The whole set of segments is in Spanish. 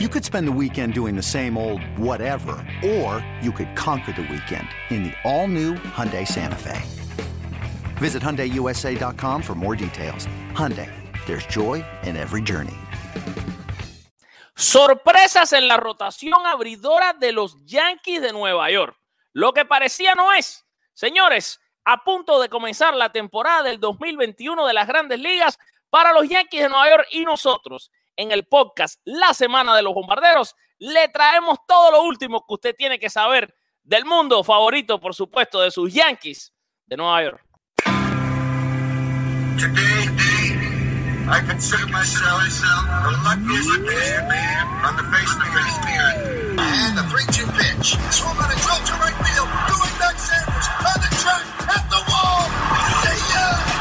You could spend the weekend doing the same old whatever, or you could conquer the weekend in the all-new Hyundai Santa Fe. Visit HyundaiUSA.com for more details. Hyundai, there's joy in every journey. Sorpresas en la rotación abridora de los Yankees de Nueva York. Lo que parecía no es. Señores, a punto de comenzar la temporada del 2021 de las grandes ligas para los Yankees de Nueva York y nosotros en el podcast La Semana de los Bombarderos le traemos todo lo último que usted tiene que saber del mundo favorito, por supuesto, de sus Yankees de Nueva York. Today, I consider myself the luckiest man on the face of the earth. And the 3-2 pitch. Swung on a drill to right field. Going back Sanders on the track at the wall. See ya!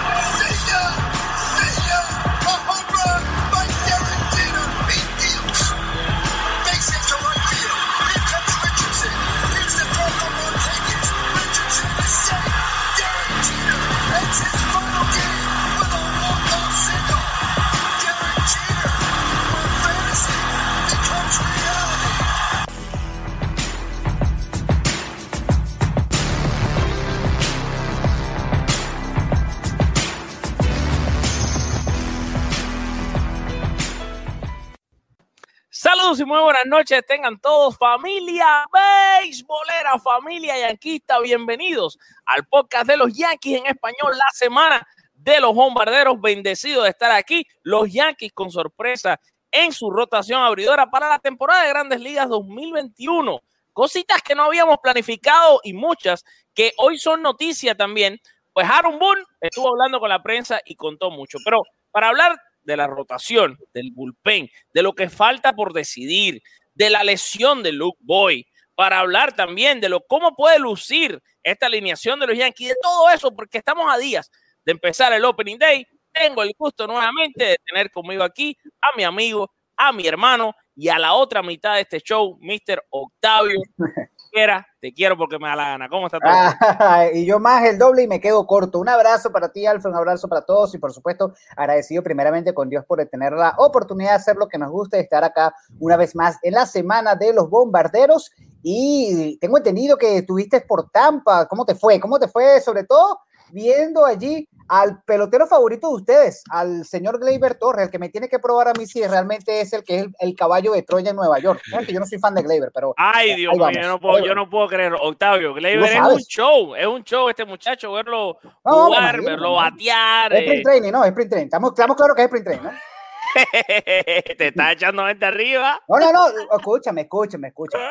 Saludos y muy buenas noches, tengan todos familia beisbolera, familia yanquista, bienvenidos al podcast de los Yankees en español, la semana de los bombarderos, bendecidos de estar aquí, los Yankees con sorpresa en su rotación abridora para la temporada de Grandes Ligas 2021. Cositas que no habíamos planificado y muchas que hoy son noticia también. Pues Aaron Boone estuvo hablando con la prensa y contó mucho, pero para hablar de la rotación, del bullpen, de lo que falta por decidir, de la lesión de Luke Boy, para hablar también de lo cómo puede lucir esta alineación de los Yankees, de todo eso, porque estamos a días de empezar el Opening Day. Tengo el gusto nuevamente de tener conmigo aquí a mi amigo, a mi hermano y a la otra mitad de este show, Mr. Octavio. Quiera, te quiero porque me da la gana. ¿Cómo está todo? Ah, y yo más el doble y me quedo corto. Un abrazo para ti, Alfred, un abrazo para todos y por supuesto agradecido primeramente con Dios por tener la oportunidad de hacer lo que nos gusta, de estar acá una vez más en la semana de los bombarderos. Y tengo entendido que estuviste por Tampa. ¿Cómo te fue? ¿Cómo te fue? Sobre todo viendo allí al pelotero favorito de ustedes, al señor Gleyber Torres, el que me tiene que probar a mí si realmente es el que es el, el caballo de Troya en Nueva York. Que yo no soy fan de Gleyber, pero Ay, Dios mío, yo no puedo, yo no puedo creerlo. Octavio, Gleyber es un show, es un show este muchacho, verlo No, jugar, imagino, verlo batear. Es eh, sprint training, no, es sprint training. Estamos, estamos claros que es sprint training, ¿no? te está echando gente arriba. No, no, no, escúchame, escúchame, escúchame.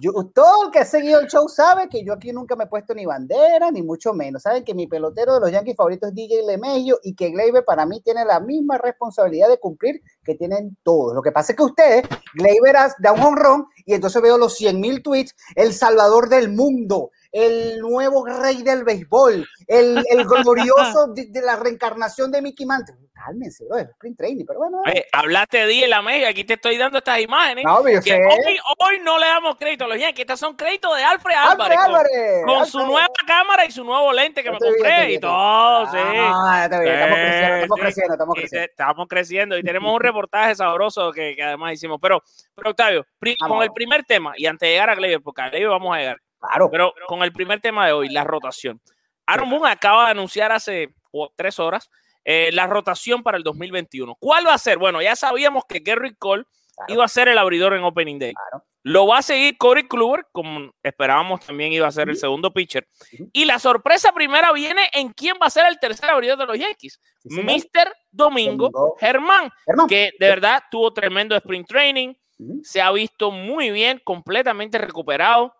Yo, todo el que ha seguido el show sabe que yo aquí nunca me he puesto ni bandera, ni mucho menos. Saben que mi pelotero de los Yankees favoritos es DJ LeMahieu y que Gleyber para mí tiene la misma responsabilidad de cumplir que tienen todos. Lo que pasa es que ustedes, Gleyber da un honrón y entonces veo los 100 mil tweets, el salvador del mundo, el nuevo rey del béisbol, el, el glorioso de, de la reencarnación de Mickey Mantle. Cálmense, bro, es sprint training, pero bueno. Oye, hablaste de la media, aquí te estoy dando estas imágenes. No, que sé. hoy, hoy no le damos crédito a los Yankees, estas son créditos de Alfred Alfred Álvarez. con- Álvarez, Con, Alfred. su nueva cámara y su nuevo lente que me compré y todo, sí. Ah, estamos Sí, creciendo, estamos creciendo, estamos creciendo. estamos creciendo y tenemos un reportaje sabroso que, que además hicimos. Pero, pero Octavio, con el primer tema, y antes de llegar a Gleyber, porque a Gleyber vamos a llegar, Claro. pero con el primer tema de hoy, la rotación. Aaron Boone acaba de anunciar hace oh, tres horas eh, la rotación para el 2021. ¿Cuál va a ser? Bueno, ya sabíamos que Gary Cole Claro. iba a ser el abridor en Opening Day. Claro. Lo va a seguir Corey Kluber, como esperábamos también iba a ser el segundo pitcher. Y la sorpresa primera viene en quién va a ser el tercer abridor de los Yankees. Sí. Mr. Domingo, Domingo. Germán, Hermano. que de verdad tuvo tremendo sprint training, Ujú. se ha visto muy bien, completamente recuperado,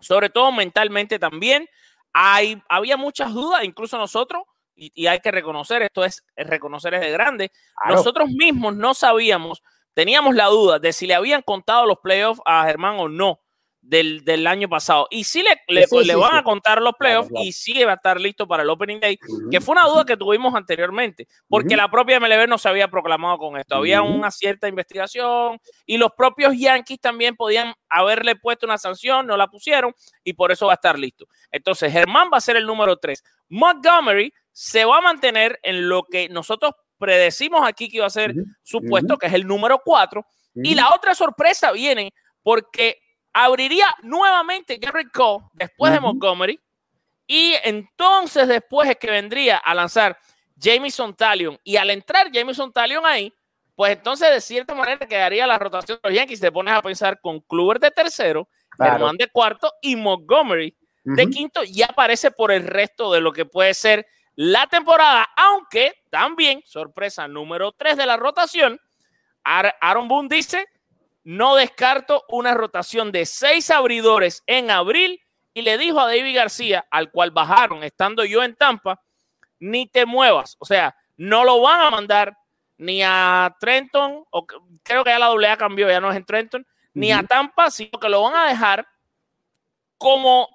sobre todo mentalmente también. Hay, había muchas dudas, incluso nosotros, y, y hay que reconocer, esto es reconocer es de grande, Claro. nosotros mismos no sabíamos, teníamos la duda de si le habían contado los playoffs a Germán o no del, del año pasado. Y sí le, le, Sí, le sí, van sí. a contar los playoffs Claro, claro. y sí va a estar listo para el Opening Day, que fue una duda que tuvimos anteriormente, porque la propia MLB no se había proclamado con esto. Había una cierta investigación y los propios Yankees también podían haberle puesto una sanción, no la pusieron y por eso va a estar listo. Entonces, Germán va a ser el número 3. Montgomery se va a mantener en lo que nosotros predecimos aquí que iba a ser Ujú. su puesto, Ujú. que es el número 4. Y la otra sorpresa viene porque abriría nuevamente Gary Cole después de Montgomery. Y entonces después es que vendría a lanzar Jamison Talion. Y al entrar Jamison Talion ahí, pues entonces de cierta manera quedaría la rotación de los Yankees. Te pones a pensar con Kluber de tercero, claro. de cuarto y Montgomery de quinto. Y aparece por el resto de lo que puede ser la temporada. Aunque también, sorpresa número tres de la rotación, Aaron Boone dice no descarto una rotación de seis abridores en abril y le dijo a David García, al cual bajaron estando yo en Tampa, ni te muevas. O sea, no lo van a mandar ni a Trenton, o creo que ya la AA cambió, ya no es en Trenton, ni a Tampa, sino que lo van a dejar como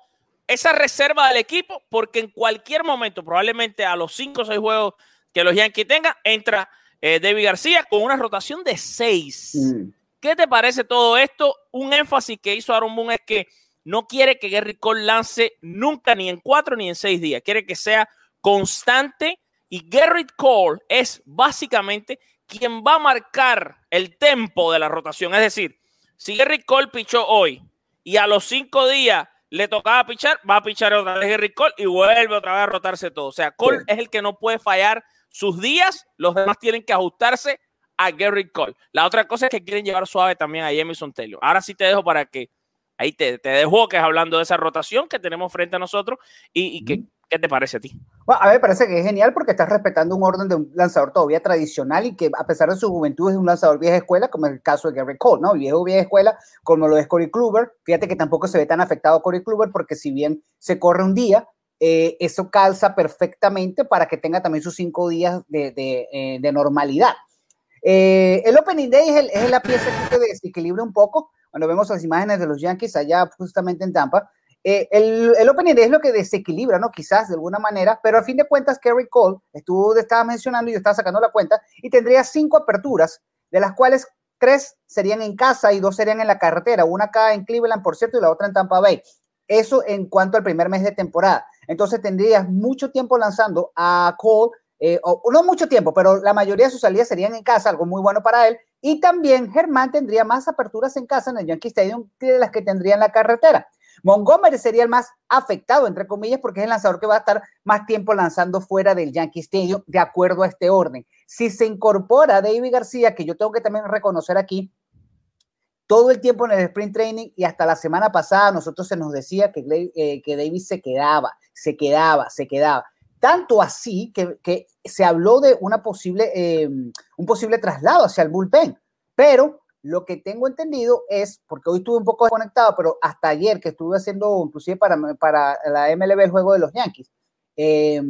esa reserva del equipo, porque en cualquier momento, probablemente a los cinco o seis juegos que los Yankees tengan, entra eh, David García con una rotación de seis. Mm. ¿Qué te parece todo esto? Un énfasis que hizo Aaron Boone es que no quiere que Gary Cole lance nunca ni en cuatro ni en seis días. Quiere que sea constante y Gary Cole es básicamente quien va a marcar el tempo de la rotación. Es decir, si Gary Cole pichó hoy y a los cinco días le tocaba pichar, va a pichar otra vez Gary Cole y vuelve otra vez a rotarse todo. O sea, Cole es el que no puede fallar sus días, los demás tienen que ajustarse a Gary Cole. La otra cosa es que quieren llevar suave también a Jamison Taylor. Ahora sí te dejo para que ahí te, te dejo que es hablando de esa rotación que tenemos frente a nosotros y, y que, ¿qué te parece a ti? Bueno, a mí me parece que es genial porque estás respetando un orden de un lanzador todavía tradicional y que a pesar de su juventud es un lanzador vieja escuela, como es el caso de Gary Cole, ¿no? Viejo vieja escuela, como lo es Corey Kluber. Fíjate que tampoco se ve tan afectado a Corey Kluber porque si bien se corre un día, eh, eso calza perfectamente para que tenga también sus cinco días de, de, eh, de normalidad. Eh, el Opening Day es, el, es, la pieza que desequilibra un poco. Cuando vemos las imágenes de los Yankees allá justamente en Tampa, eh, el, el, Opening Day es lo que desequilibra, ¿no? Quizás de alguna manera, pero a fin de cuentas, Kerry Cole, estuvo, estaba mencionando y yo estaba sacando la cuenta, y tendría cinco aperturas, de las cuales tres serían en casa y dos serían en la carretera, una acá en Cleveland, por cierto, y la otra en Tampa Bay. Eso en cuanto al primer mes de temporada. Entonces tendrías mucho tiempo lanzando a Cole eh, no mucho tiempo, pero la mayoría de sus salidas serían en casa, algo muy bueno para él. Y también Germán tendría más aperturas en casa en el Yankee Stadium que las que tendría en la carretera. Montgomery sería el más afectado, entre comillas, porque es el lanzador que va a estar más tiempo lanzando fuera del Yankee Stadium, de acuerdo a este orden. Si se incorpora David García, que yo tengo que también reconocer aquí, todo el tiempo en el sprint training y hasta la semana pasada nosotros se nos decía que, eh, que David se quedaba, se quedaba, se quedaba. Tanto así que, que se habló de una posible, eh, un posible traslado hacia el bullpen. Pero lo que tengo entendido es, porque hoy estuve un poco desconectado, pero hasta ayer que estuve haciendo inclusive para, para la MLB el juego de los Yankees, eh,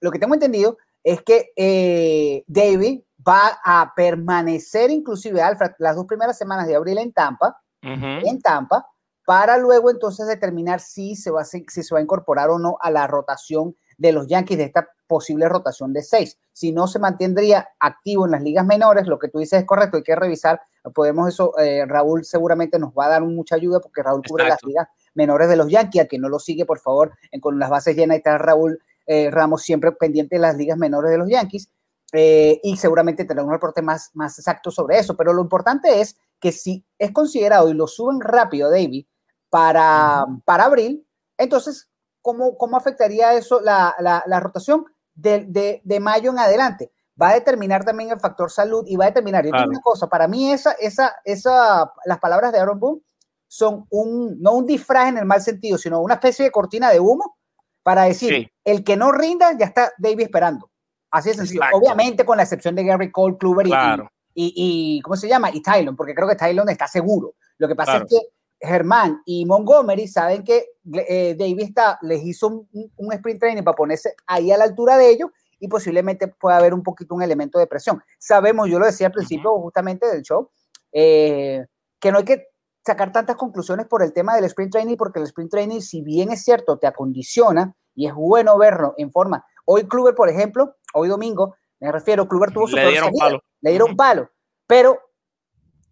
lo que tengo entendido es que eh, David va a permanecer inclusive Alfred las dos primeras semanas de abril en Tampa, uh -huh. en Tampa, para luego entonces determinar si se, va, si se va a incorporar o no a la rotación de los Yankees de esta posible rotación de seis. Si no se mantendría activo en las ligas menores, lo que tú dices es correcto, hay que revisar, podemos eso, eh, Raúl seguramente nos va a dar mucha ayuda porque Raúl cubre Exacto. las ligas menores de los Yankees, a quien no lo sigue, por favor, en, con las bases llenas está Raúl eh, Ramos siempre pendiente de las ligas menores de los Yankees. Eh, y seguramente tendrá un reporte más, más exacto sobre eso, pero lo importante es que si es considerado y lo suben rápido, David, para, para abril, entonces ¿cómo, cómo afectaría eso la, la, la rotación de, de, de, mayo en adelante? Va a determinar también el factor salud y va a determinar, yo claro. una cosa, para mí esa, esa, esa, las palabras de Aaron Boone son un, no un disfraz en el mal sentido, sino una especie de cortina de humo para decir, sí. el que no rinda, ya está David esperando. Así es sencillo. Exacto. Obviamente con la excepción de Gary Cole, Kluber claro. y, y, y, ¿cómo se llama? Y Tylon, porque creo que Tylon está seguro. Lo que pasa claro. es que Germán y Montgomery saben que eh, David está, les hizo un, un, sprint training para ponerse ahí a la altura de ellos y posiblemente pueda haber un poquito un elemento de presión. Sabemos, yo lo decía al principio justamente del show, eh, que no hay que sacar tantas conclusiones por el tema del sprint training, porque el sprint training, si bien es cierto, te acondiciona y es bueno verlo en forma. Hoy Kluber, por ejemplo, hoy domingo, me refiero, Kluber tuvo su le dieron palo. le dieron uh -huh. palo, pero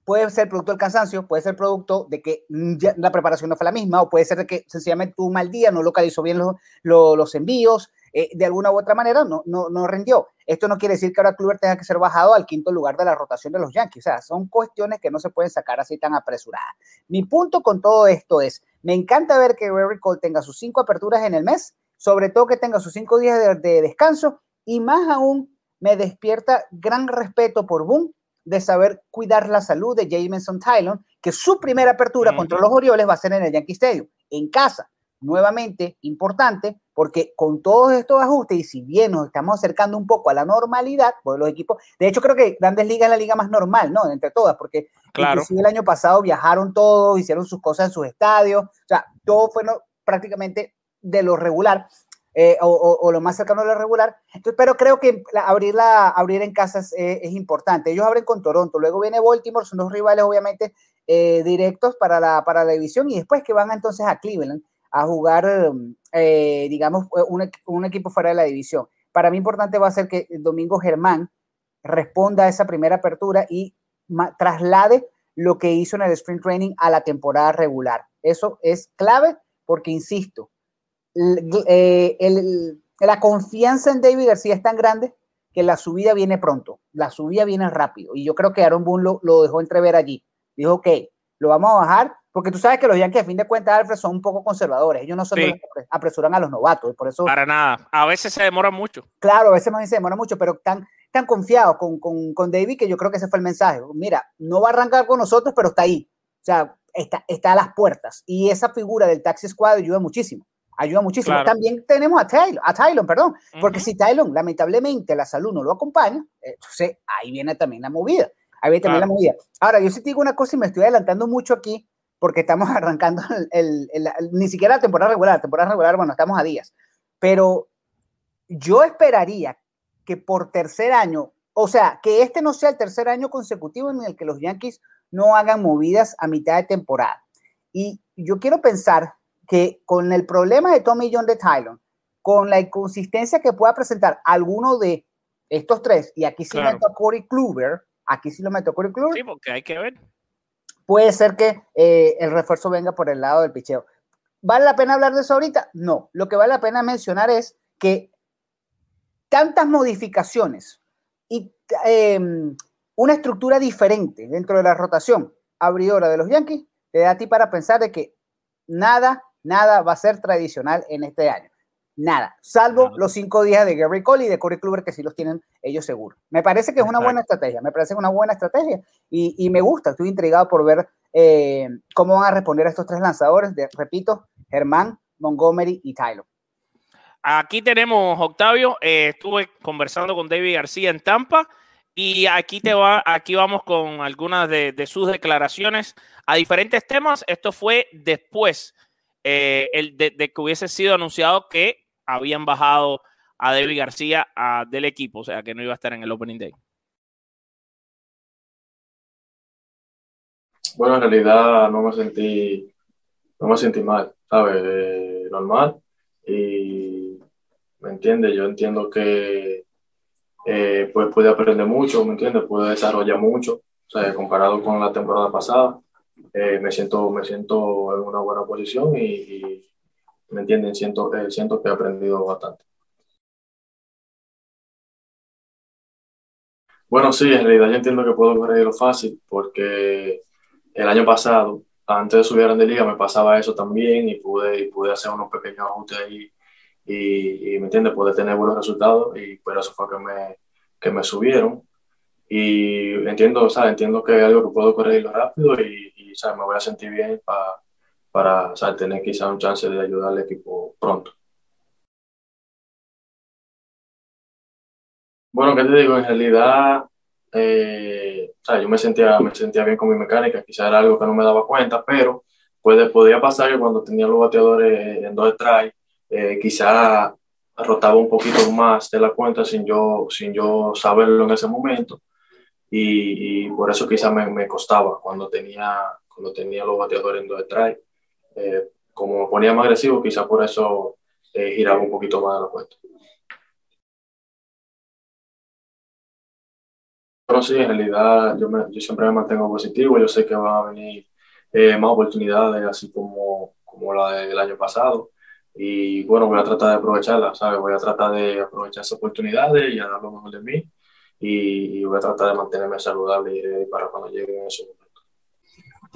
puede ser producto del cansancio, puede ser producto de que la preparación no fue la misma, o puede ser de que sencillamente tuvo un mal día, no localizó bien los, los, envíos, eh, de alguna u otra manera no, no, no rindió. Esto no quiere decir que ahora Kluber tenga que ser bajado al quinto lugar de la rotación de los Yankees. O sea, son cuestiones que no se pueden sacar así tan apresuradas. Mi punto con todo esto es, me encanta ver que Gary Cole tenga sus cinco aperturas en el mes, sobre todo que tenga sus cinco días de, de descanso y más aún me despierta gran respeto por Boone de saber cuidar la salud de Jameson Tylon, que su primera apertura contra los Orioles va a ser en el Yankee Stadium, en casa. Nuevamente, importante, porque con todos estos ajustes, y si bien nos estamos acercando un poco a la normalidad, pues los equipos, de hecho creo que Grandes Ligas es la liga más normal, ¿no? Entre todas, porque Claro. el año pasado viajaron todos, hicieron sus cosas en sus estadios, o sea, todo fue no- prácticamente de lo regular. Eh, o, lo más cercano a lo regular. Pero creo que la- abrir, en casa es, eh, es importante. Ellos abren con Toronto, luego viene Baltimore, son dos rivales obviamente eh, directos para la, para la división y después que van entonces a Cleveland a jugar, eh, digamos, un, un equipo fuera de la división. Para mí importante va a ser que Domingo Germán responda a esa primera apertura y traslade lo que hizo en el sprint training a la temporada regular. Eso es clave porque, insisto, eh, el- la confianza en David García es tan grande que la subida viene pronto, la subida viene rápido. Y yo creo que Aaron Boone lo, lo dejó entrever allí. Dijo, ok, lo vamos a bajar, porque tú sabes que los Yankees, a fin de cuentas, Alfred, son un poco conservadores. Ellos no son Sí. apresuran a los novatos. Por eso, Para nada. A veces se demora mucho. claro, a veces más se demora mucho, pero tan, tan confiados con, con, con David que yo creo que ese fue el mensaje. Mira, no va a arrancar con nosotros, pero está ahí. O sea, está, está a las puertas. Y esa figura del taxi squad ayuda muchísimo. Ayuda muchísimo. Claro. También tenemos a Tylon, a Tylon, perdón, porque Ujú. si Tylon, lamentablemente, la salud no lo acompaña, entonces ahí viene también la movida. Ahí viene también Claro. la movida. Ahora, yo sí te digo una cosa y me estoy adelantando mucho aquí, porque estamos arrancando el, el- el- el- ni siquiera la temporada regular, la temporada regular, bueno, estamos a días. Pero yo esperaría que por tercer año, o sea, que este no sea el tercer año consecutivo en el que los Yankees no hagan movidas a mitad de temporada. Y yo quiero pensar que con el problema de Tommy John de Tylon, con la inconsistencia que pueda presentar alguno de estos tres, y aquí sí Claro. meto a Corey Kluber, aquí sí lo meto a Corey Kluber, Sí, porque hay que ver. puede ser que eh, el refuerzo venga por el lado del picheo. ¿Vale la pena hablar de eso ahorita? No. Lo que vale la pena mencionar es que tantas modificaciones y eh, una estructura diferente dentro de la rotación abridora de los Yankees te da a ti para pensar de que nada, nada va a ser tradicional en este año. Nada, salvo los cinco días de Gary Cole y de Corey Kluber que sí los tienen ellos seguros. Me parece que es una buena estrategia, me parece una buena estrategia y, y me gusta, estoy intrigado por ver eh, cómo van a responder a estos tres lanzadores, de, repito, Germán, Montgomery y Tyler. Aquí tenemos, Octavio, eh, estuve conversando con David García en Tampa y aquí te va, aquí vamos con algunas de, de sus declaraciones a diferentes temas. Esto fue después eh, el de, que hubiese sido anunciado que habían bajado a David García del equipo, o sea que no iba a estar en el Opening Day. Bueno, en realidad no me sentí, no me sentí mal, ¿sabes? Eh, normal. Y, ¿me entiendes? Yo entiendo que eh, pues pude aprender mucho, ¿me entiendes? Pude desarrollar mucho, o sea, comparado con la temporada pasada. Eh, me siento, me siento en una buena posición y, y, ¿me entienden? Siento, eh, siento que he aprendido bastante. Bueno, sí, en realidad yo entiendo que puedo corregirlo fácil porque el año pasado, antes de subir a Grande Liga, me pasaba eso también y pude, y pude hacer unos pequeños ajustes ahí y, y, ¿me entiendes? Pude tener buenos resultados y por eso fue que me, que me subieron. Y entiendo, ¿sabes? Entiendo que es algo que puedo corregirlo rápido y, ¿sabes? me voy a sentir bien pa, para ¿sabes? tener quizá un chance de ayudar al equipo pronto. Bueno, ¿qué te digo? En realidad, eh, sea, yo me sentía, me sentía bien con mi mecánica, quizá era algo que no me daba cuenta, pero puede, podía pasar que cuando tenía los bateadores en dos strikes, eh, quizá rotaba un poquito más de la cuenta sin yo, sin yo saberlo en ese momento. Y, y por eso quizá me, me, costaba cuando tenía, cuando tenía los bateadores en dos strikes. Eh, como me ponía más agresivo, quizá por eso eh, giraba un poquito más de la cuenta. Pero sí, en realidad yo, me, yo, siempre me mantengo positivo, yo sé que van a venir eh, más oportunidades, así como, como la del año pasado. y bueno, voy a tratar de aprovecharla, ¿sabes? Voy a tratar de aprovechar esas oportunidades y a dar lo mejor de mí y, y voy a tratar de mantenerme saludable para cuando llegue ese momento.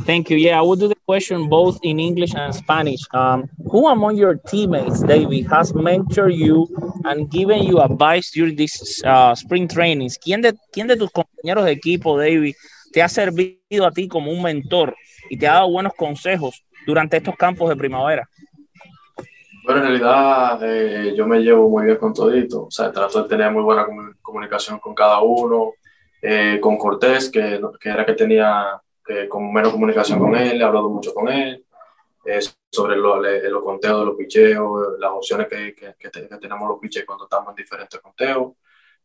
Thank you. Yeah, I will do the question both in English and Spanish. Um, who among your teammates, David, has mentored you and given you advice during these uh, spring trainings? ¿Quién de, ¿Quién de tus compañeros de equipo, David, te ha servido a ti como un mentor y te ha dado buenos consejos durante estos campos de primavera? Bueno, en realidad eh, yo me llevo muy bien con todito, o sea, trato de tener muy buena comunicación con cada uno, eh, con Cortés, que, que era que tenía eh, con menos comunicación con él, he hablado mucho con él, eh, sobre los lo conteos de los picheos, las opciones que, que, que, tenemos los picheos cuando estamos en diferentes conteos,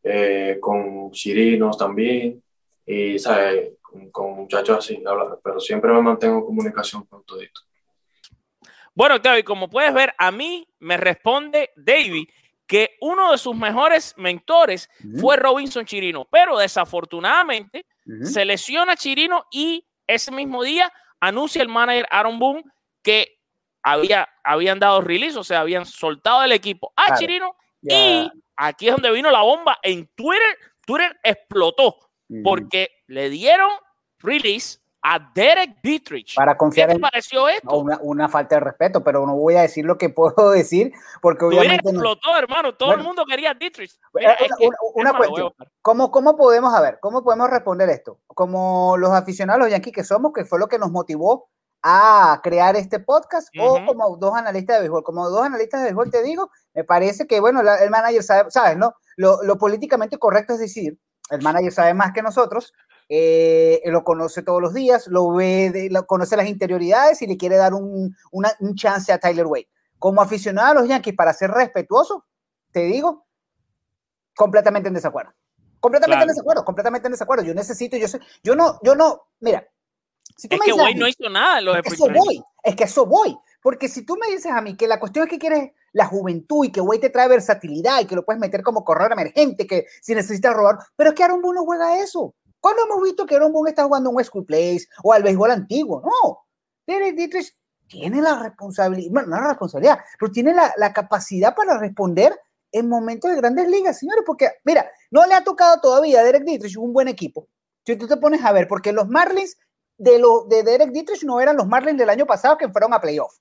eh, con chirinos también, y ¿sabes? Con, con muchachos así, pero siempre me mantengo en comunicación con todito. Bueno, David, como puedes ver, a mí me responde David que uno de sus mejores mentores fue Robinson Chirino, pero desafortunadamente se lesiona Chirino y ese mismo día anuncia el manager Aaron Boone que había, habían dado release, o sea, habían soltado el equipo a Chirino y aquí es donde vino la bomba. En Twitter. Twitter explotó porque le dieron release a Derek Dietrich. Para confiar ¿Qué te pareció esto? Una, una, falta de respeto, pero no voy a decir lo que puedo decir porque obviamente explotó, hermano. Todo bueno, el mundo quería a Dietrich. Mira, una, que, una cuestión. ¿Cómo, ¿Cómo podemos, a ver, cómo podemos responder esto? Como los aficionados los Yankees que somos, que fue lo que nos motivó a crear este podcast, uh -huh. o como dos analistas de béisbol. Como dos analistas de béisbol, te digo, me parece que, bueno, la, el manager sabe, sabes, ¿no? Lo, lo políticamente correcto es decir, el manager sabe más que nosotros, eh, lo conoce todos los días, lo ve, de, lo conoce las interioridades y le quiere dar un, una, un, chance a Tyler Wade. Como aficionado a los Yankees, para ser respetuoso, te digo, completamente en desacuerdo. Completamente claro. en desacuerdo, completamente en desacuerdo. Yo necesito, yo sé, yo no, yo no, mira. Si tú es me que Wade no hizo nada. Los es que eso voy, es que eso voy. Porque si tú me dices a mí que la cuestión es que quieres la juventud y que Wade te trae versatilidad y que lo puedes meter como corredor emergente, que si necesitas robar, pero es que Aaron Boone no juega eso. ¿Cuándo hemos visto que Aaron Boone está jugando un Coast Place o al béisbol antiguo? No. Derek Dietrich tiene la responsabilidad, bueno, no la responsabilidad, pero tiene la, la, capacidad para responder en momentos de grandes ligas, señores, porque, mira, no le ha tocado todavía a Derek Dietrich un buen equipo. Si tú te pones a ver, porque los Marlins de, lo, de Derek Dietrich no eran los Marlins del año pasado que fueron a playoff.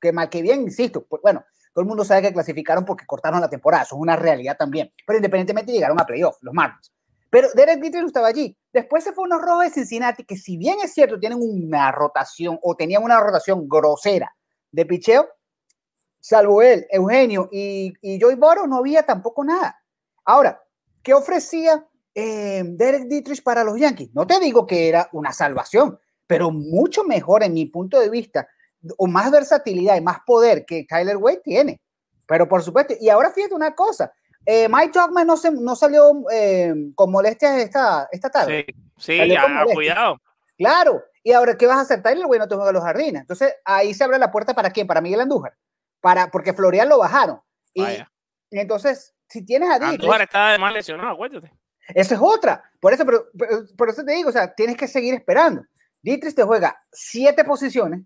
Que mal que bien, insisto, pues, bueno, todo el mundo sabe que clasificaron porque cortaron la temporada, eso es una realidad también. Pero independientemente llegaron a playoff, los Marlins. Pero Derek Dietrich no estaba allí. Después se fue unos rojos de Cincinnati, que si bien es cierto, tienen una rotación o tenían una rotación grosera de picheo, salvo él, Eugenio y, y Joey Boro, no había tampoco nada. Ahora, ¿qué ofrecía eh, Derek Dietrich para los Yankees? No te digo que era una salvación, pero mucho mejor en mi punto de vista, o más versatilidad y más poder que Tyler Wade tiene. Pero por supuesto, y ahora fíjate una cosa, eh, Mike Talkman no, se, no salió eh, con molestias esta, esta tarde. Sí, sí ya, cuidado. Claro. Y ahora, ¿qué vas a hacer, Tyler? Bueno, te juega los jardines. Entonces, ahí se abre la puerta para quién? Para Miguel Andújar. Para, porque Florian lo bajaron. Y, y, entonces, si tienes a Dietrich... Andújar está además lesionado, acuérdate. Eso es otra. Por eso, pero, pero, por eso te digo, o sea, tienes que seguir esperando. Dietrich te juega siete posiciones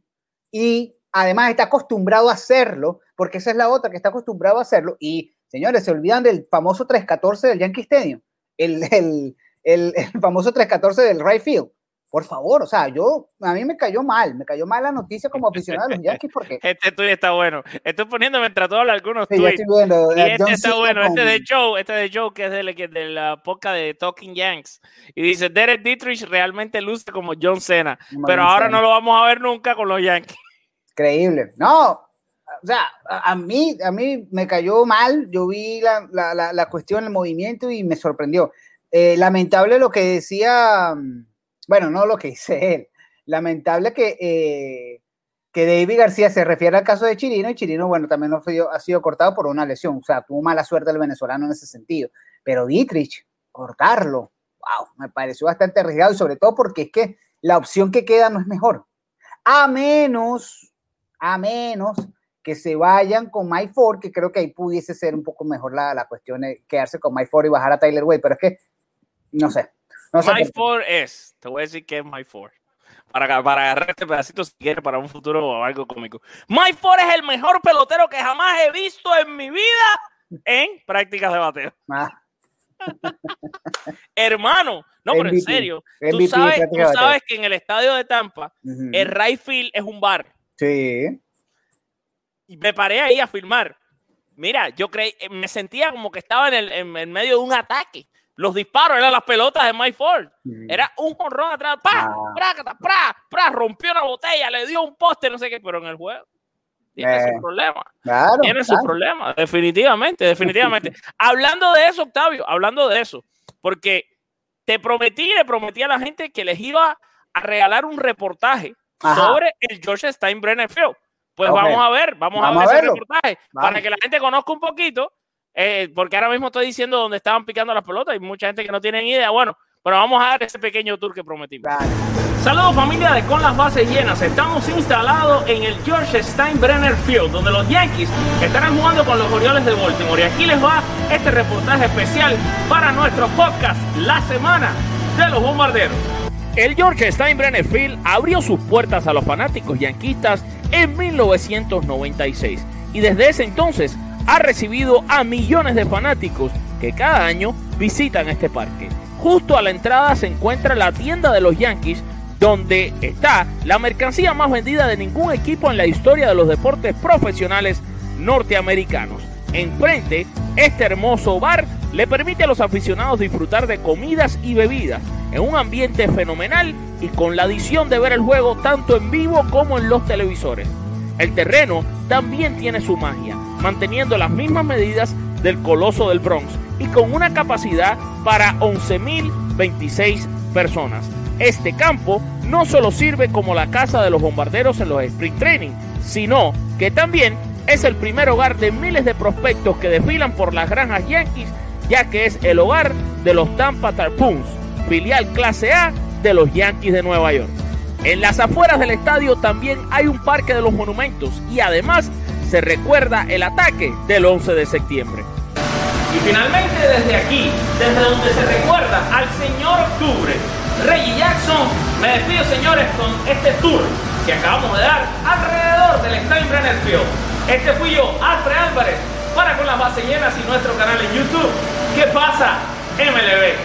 y además está acostumbrado a hacerlo, porque esa es la otra, que está acostumbrado a hacerlo y Señores, se olvidan del famoso 314 del Yankee Stadium, el, el, el, el famoso 314 del right field. Por favor, o sea, yo, a mí me cayó mal, me cayó mal la noticia como aficionado de los Yankees porque... Este tuyo está bueno. Estoy poniéndome entre todos algunos sí, tweets. Estoy viendo, y este John está bueno, este de Joe, este de Joe, que es de la, de la poca de Talking Yanks. Y dice, Derek Dietrich realmente luce como John Cena, pero ahora Cena. no lo vamos a ver nunca con los Yankees. Increíble. No, o sea, a, mí, a mí me cayó mal, yo vi la, la, la, cuestión, el movimiento y me sorprendió. Eh, lamentable lo que decía, bueno, no lo que dice él, lamentable que, eh, que David García se refiere al caso de Chirino y Chirino, bueno, también ha sido cortado por una lesión, o sea, tuvo mala suerte el venezolano en ese sentido, pero Dietrich, cortarlo, wow, me pareció bastante arriesgado y sobre todo porque es que la opción que queda no es mejor, a menos, a menos que se vayan con Mike Ford, que creo que ahí pudiese ser un poco mejor la, la cuestión de quedarse con Mike Ford y bajar a Tyler Wade, pero es que no sé. No sé Mike Ford es, te voy a decir que es Mike Ford. para, para agarrar este pedacito si quieres para un futuro o algo cómico. Mike Ford es el mejor pelotero que jamás he visto en mi vida en prácticas de bateo. Ah, Hermano, no, pero en MVP, serio, tú sabes, tú sabes que en el estadio de Tampa, el right field es un bar. Sí. Y me paré ahí a filmar. Mira, yo creí, eh, me sentía como que estaba en, el, en, en medio de un ataque. Los disparos eran las pelotas de Mike Ford. Era un jonrón atrás, ¡pa! Ah. ¡Prácata! ¡pra! ¡pra! Rompió una botella, le dio un poste, no sé qué, pero en el juego. Tiene Eh, su problema. Claro. Tiene su problema, definitivamente, definitivamente. hablando de eso, Octavio, hablando de eso, porque te prometí, le prometí a la gente que les iba a regalar un reportaje Ajá. sobre el George Steinbrenner Field. Pues vamos a ver, vamos, Vamos a a ver ese reportaje para que la gente conozca un poquito, eh, porque ahora mismo estoy diciendo dónde estaban picando las pelotas y mucha gente que no tiene ni idea. Bueno, pero vamos a dar ese pequeño tour que prometimos. Saludos familia de Con las Bases Llenas. Estamos instalados en el George Steinbrenner Field, donde los Yankees estarán jugando con los Orioles de Baltimore. Y aquí les va este reportaje especial para nuestro podcast, La Semana de los Bombarderos. El George Steinbrenner Field abrió sus puertas a los fanáticos yanquistas en 1996 y desde ese entonces ha recibido a millones de fanáticos que cada año visitan este parque. Justo a la entrada se encuentra la tienda de los Yankees, donde está la mercancía más vendida de ningún equipo en la historia de los deportes profesionales norteamericanos. Enfrente, este hermoso bar le permite a los aficionados disfrutar de comidas y bebidas en un ambiente fenomenal y con la adición de ver el juego tanto en vivo como en los televisores. El terreno también tiene su magia, manteniendo las mismas medidas del Coloso del Bronx y con una capacidad para 11.026 personas. Este campo no solo sirve como la casa de los bombarderos en los sprint training, sino que también es el primer hogar de miles de prospectos que desfilan por las granjas Yankees, ya que es el hogar de los Tampa Tarpoons, filial clase A de los Yankees de Nueva York. En las afueras del estadio también hay un parque de los monumentos y además se recuerda el ataque del 11 de septiembre. Y finalmente desde aquí, desde donde se recuerda al señor Octubre, Reggie Jackson, me despido señores con este tour que acabamos de dar alrededor del Steinbrenner Field. Este fui yo, Alfred Álvarez, para con las bases llenas y nuestro canal en YouTube. ¿Qué pasa? MLB.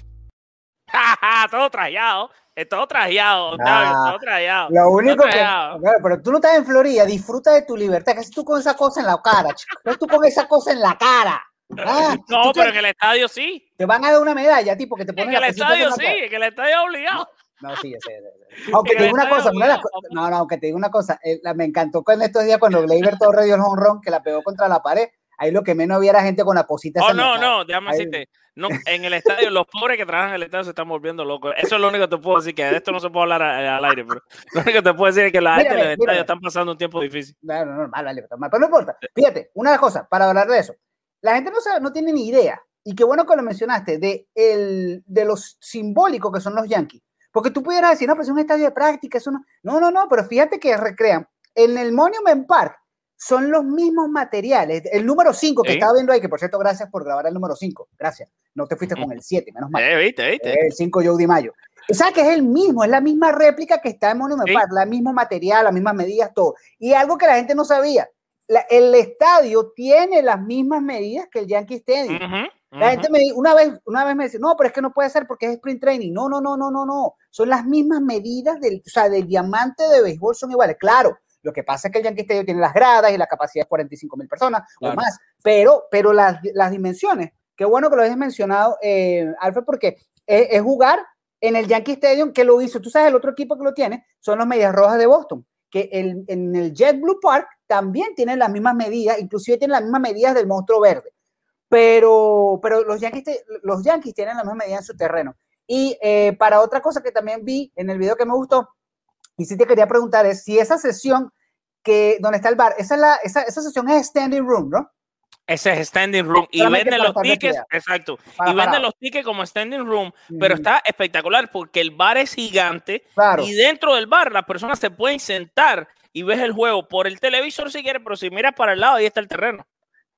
todo trajeado, es todo trajeado, Octavio, Ah, todo trajeado. Lo único todo que. pero tú no estás en Florida, disfruta de tu libertad. ¿Qué haces tú con esa cosa en la cara, chico? ¿Qué tú con esa cosa en la cara? Ah, No, te- pero en el estadio sí. Te van a dar una medalla, tipo, que te En ponen el la cosita estadio en sí, en el estadio es obligado. No, sí, ese, ese. Aunque En te el digo una cosa, una no, no, aunque te digo una cosa, eh, la- me encantó con estos días cuando Gleyber Torres dio el honrón que la pegó contra la pared. Ahí lo que menos había era gente con la cosita. Oh, no, no, déjame Ahí- decirte. No, en el estadio, los pobres que trabajan en el estadio se están volviendo locos. Eso es lo único que te puedo decir, que de esto no se puede hablar a- al aire, pero lo único que te puedo decir es que la gente del estadio están pasando un tiempo difícil. Bueno, normal, vale, normal, pero no importa. Fíjate, una cosa, para hablar de eso. La gente no sabe, no tiene ni idea. Y qué bueno que lo mencionaste, de, el, de los simbólicos que son los Yankees. Porque tú pudieras decir, no, pero es un estadio de práctica, eso no. No, no, no, pero fíjate que recrean. En el Monument Park son los mismos materiales. El número 5 que Sí. estaba viendo ahí, que por cierto, gracias por grabar el número 5. Gracias. No te fuiste con el 7, menos mal. Eh, viste, viste. El 5 Joe Di Mayo. O sea que es el mismo, es la misma réplica que está en Monument Sí. Park, la mismo material, las mismas medidas, todo. Y algo que la gente no sabía, la- el estadio tiene las mismas medidas que el Yankee Stadium. La gente me una vez, una vez me dice, no, pero es que no puede ser porque es sprint training. No, no, no, no, no, no. Son las mismas medidas del, o sea, del diamante de béisbol son iguales. Claro, lo que pasa es que el Yankee Stadium tiene las gradas y la capacidad es 45 mil personas Claro. o más, pero, pero las, las dimensiones, qué bueno que lo hayas mencionado, eh, Alfred, porque es, es jugar en el Yankee Stadium que lo hizo. Tú sabes, el otro equipo que lo tiene son los Medias Rojas de Boston, que el- en el JetBlue Park también tienen las mismas medidas, inclusive tienen las mismas medidas del monstruo verde pero, pero los, Yankees los Yankees tienen la misma medida en su terreno. Y eh, para otra cosa que también vi en el video que me gustó, y sí te quería preguntar, es si esa sesión que donde está el bar, esa, es la, esa, esa sesión es standing room, ¿no? Ese es standing room. Y para los tickets, exacto. Para y venden parado. los tickets como standing room, pero está espectacular porque el bar es gigante Claro. y dentro del bar las personas se pueden sentar y ves el juego por el televisor si quieres, pero si miras para el lado ahí está el terreno.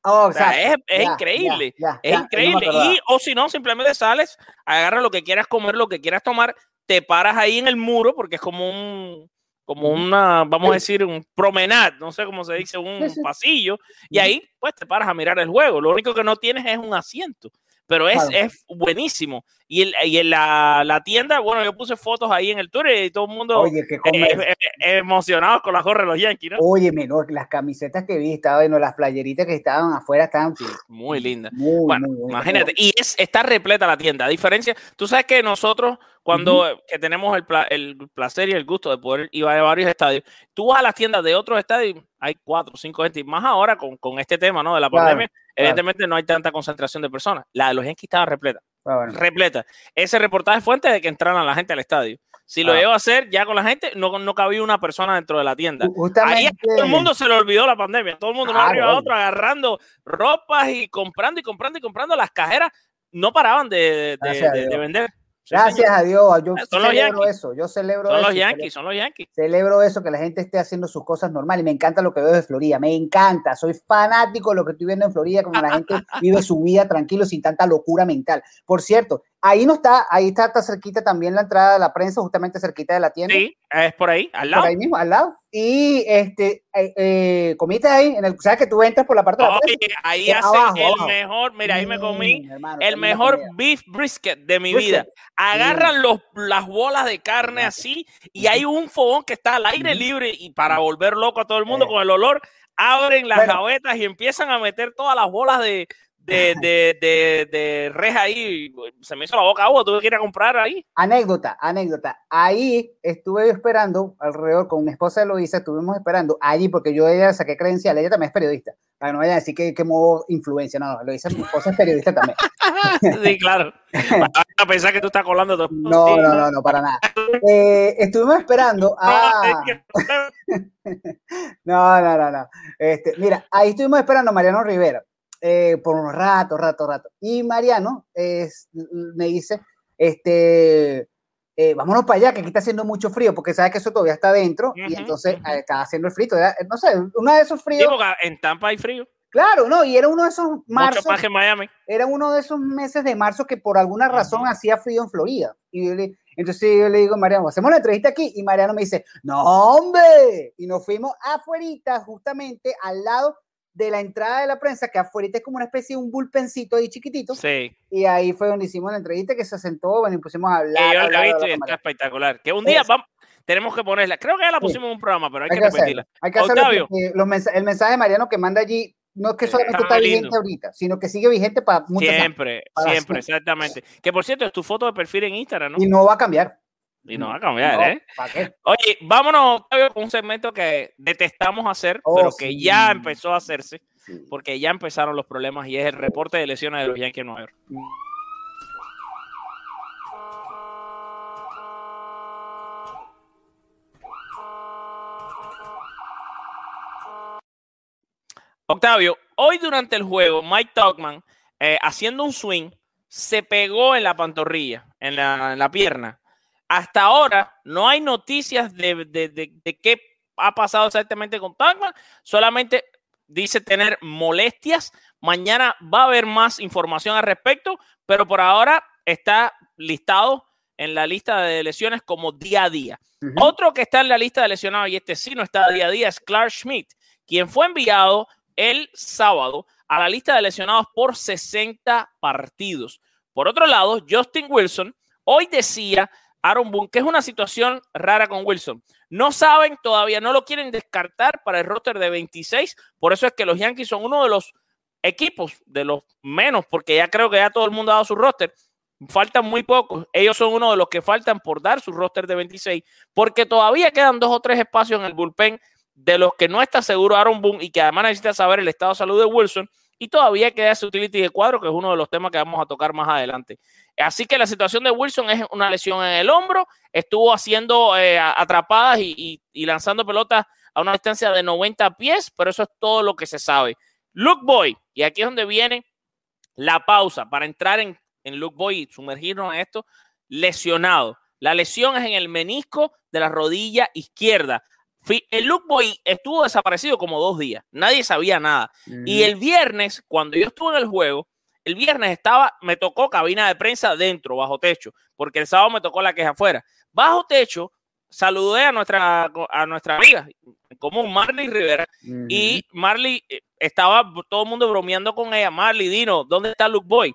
Oh, O sea, es, es Ya, increíble. ya, ya, es no increíble. acordaba. y o si no, simplemente sales, agarras lo que quieras comer, lo que quieras tomar te paras ahí en el muro porque es como un, como una, vamos a decir, un promenade, no sé cómo se dice, un pasillo, y ahí pues te paras a mirar el juego. Lo único que no tienes es un asiento, pero es, Claro. es buenísimo. Y, el, y en la, la tienda, bueno, yo puse fotos ahí en el tour y todo el mundo Oye, eh, eh, eh, emocionado con la gorra de los Yankees, ¿no? Oye, menor, las camisetas que vi, estaban, bueno, las playeritas que estaban afuera estaban Muy linda. muy, Bueno, muy imagínate, y es, está repleta la tienda. A diferencia, tú sabes que nosotros, cuando eh, que tenemos el, pla- el placer y el gusto de poder ir a varios estadios, tú vas a las tiendas de otros estadios, hay cuatro cinco gente, y más ahora con, con este tema ¿no? de la Claro, pandemia, evidentemente no hay tanta concentración de personas. La de los Yankees estaba repleta, Ah, bueno. repleta. Ese reportaje fue antes de que entraran la gente al estadio. Si lo Ah. a hacer ya con la gente, no, no cabía una persona dentro de la tienda. Ju- Justamente, Ahí a todo el mundo se le olvidó la pandemia. Todo el mundo, Claro, arriba obvio. otro, agarrando ropas y comprando y comprando y comprando. Las cajeras no paraban de, de- a de- vender. Gracias señor. a Dios, yo Son los celebro Yankees. eso, yo celebro Son eso. los Yankees, son los Yankees. Celebro eso, que la gente esté haciendo sus cosas normales. Me encanta lo que veo de Florida, me encanta. Soy fanático de lo que estoy viendo en Florida, como la gente vive su vida tranquilo, sin tanta locura mental. Por cierto, ahí no está, ahí está, está cerquita también la entrada de la prensa, justamente cerquita de la tienda. Sí, es por ahí, al Por lado. ahí mismo, al lado. Y este, eh, eh, comiste ahí, en el, sabes que tú entras por la parte de la Oye, prensa. ahí hacen abajo, el abajo. mejor, mira, ahí me comí Mm, hermano, el mejor beef brisket de mi Brisket. vida. Agarran los, las bolas de carne así y hay un fogón que está al aire libre y para volver loco a todo el mundo Eh. con el olor, abren las Bueno. gavetas y empiezan a meter todas las bolas de, de, de, de, de res ahí. Se me hizo la boca agua, tuve que ir a comprar ahí. Anécdota, anécdota. Ahí estuve yo esperando alrededor con mi esposa Eloisa, estuvimos esperando allí porque yo ella saqué credencial, ella también es periodista. Para que no vayan a decir que, que modo influencia, no, no, Eloisa, mi esposa es periodista también. Sí, claro. a pensar que tú estás colando todo. No, no, no, no, para nada. Eh, estuvimos esperando a... No, no, no, no. Este, mira, ahí estuvimos esperando a Mariano Rivera eh, por un rato, rato, rato. Y Mariano es- me dice, este, eh, vámonos para allá, que aquí está haciendo mucho frío, porque sabe que eso todavía está adentro y Ujú, entonces ujú. eh, está haciendo el frito. no sé, uno de esos Sí, fríos. porque en Tampa hay frío, Claro, no, y era uno de esos mucho marzos, más que en Miami. era uno de esos meses de marzo que por alguna razón Ujú. hacía frío en Florida. Y yo le- entonces yo le digo a Mariano, hacemos la entrevista aquí. Y Mariano me dice, no, hombre. Y nos fuimos afuerita, justamente al lado de la entrada de la prensa, que afuera es como una especie de un bullpencito ahí chiquitito. Sí. Y ahí fue donde hicimos la entrevista, que se sentó, bueno, y pusimos a hablar. que yo la he visto y está espectacular. Que un día Es- vamos, tenemos que ponerla. Creo que ya la Sí. pusimos en un programa, pero hay, Hay que que repetirla. Hay que Octavio. los mensa- el mensaje de Mariano que manda allí no es que Sí, solamente está está vigente ahorita, sino que sigue vigente para muchos años. Siempre, Para siempre, siempre. exactamente. Que por cierto, es tu foto de perfil en Instagram, ¿no? Y no va a cambiar. Y no va a cambiar, No, ¿eh? ¿Para qué? Oye, vámonos, Octavio, con un segmento que detestamos hacer, Oh, pero que sí. ya empezó a hacerse, Sí. porque ya empezaron los problemas y es el reporte de lesiones de los Yankees de Nueva York. Octavio, hoy durante el juego, Mike Tuckman, eh, haciendo un swing, se pegó en la pantorrilla, en la, en la pierna. Hasta ahora no hay noticias de, de- de- de qué ha pasado exactamente con Tuckman, solamente dice tener molestias. Mañana va a haber más información al respecto, pero por ahora está listado en la lista de lesiones como día a día. Otro que está en la lista de lesionados y este sí no está día a día es Clark Schmidt, quien fue enviado el sábado a la lista de lesionados por 60 partidos. Por otro lado, Justin Wilson hoy decía Aaron Boone que es una situación rara con Wilson. No saben todavía, no lo quieren descartar para el roster de 26. Por eso es que los Yankees son uno de los equipos, de los menos, porque ya creo que ya todo el mundo ha dado su roster. Faltan muy pocos. Ellos son uno de los que faltan por dar su roster de 26, porque todavía quedan dos o tres espacios en el bullpen de los que no está seguro Aaron Boone y que además necesita saber el estado de salud de Wilson. Y todavía queda ese utility de cuadro, que es uno de los temas que vamos a tocar más adelante. Así que la situación de Wilson es una lesión en el hombro. Estuvo haciendo eh, atrapadas y, lanzando pelotas a una distancia de 90 pies, pero eso es todo lo que se sabe. Luke Boy, y aquí es donde viene la pausa para entrar en, en Luke Boy y sumergirnos en esto, lesionado. La lesión es en el menisco de la rodilla izquierda. El Luke Boy estuvo desaparecido como dos días. Nadie sabía nada. Y el viernes, cuando yo estuve en el juego, El viernes estaba, me tocó cabina de prensa dentro, bajo techo, porque el sábado me tocó la queja afuera. Bajo techo, saludé a nuestra, a nuestra amiga en común, Marley Rivera, y Marley eh, estaba todo el mundo bromeando con ella. Marley, Dino, ¿dónde está Luke Boy?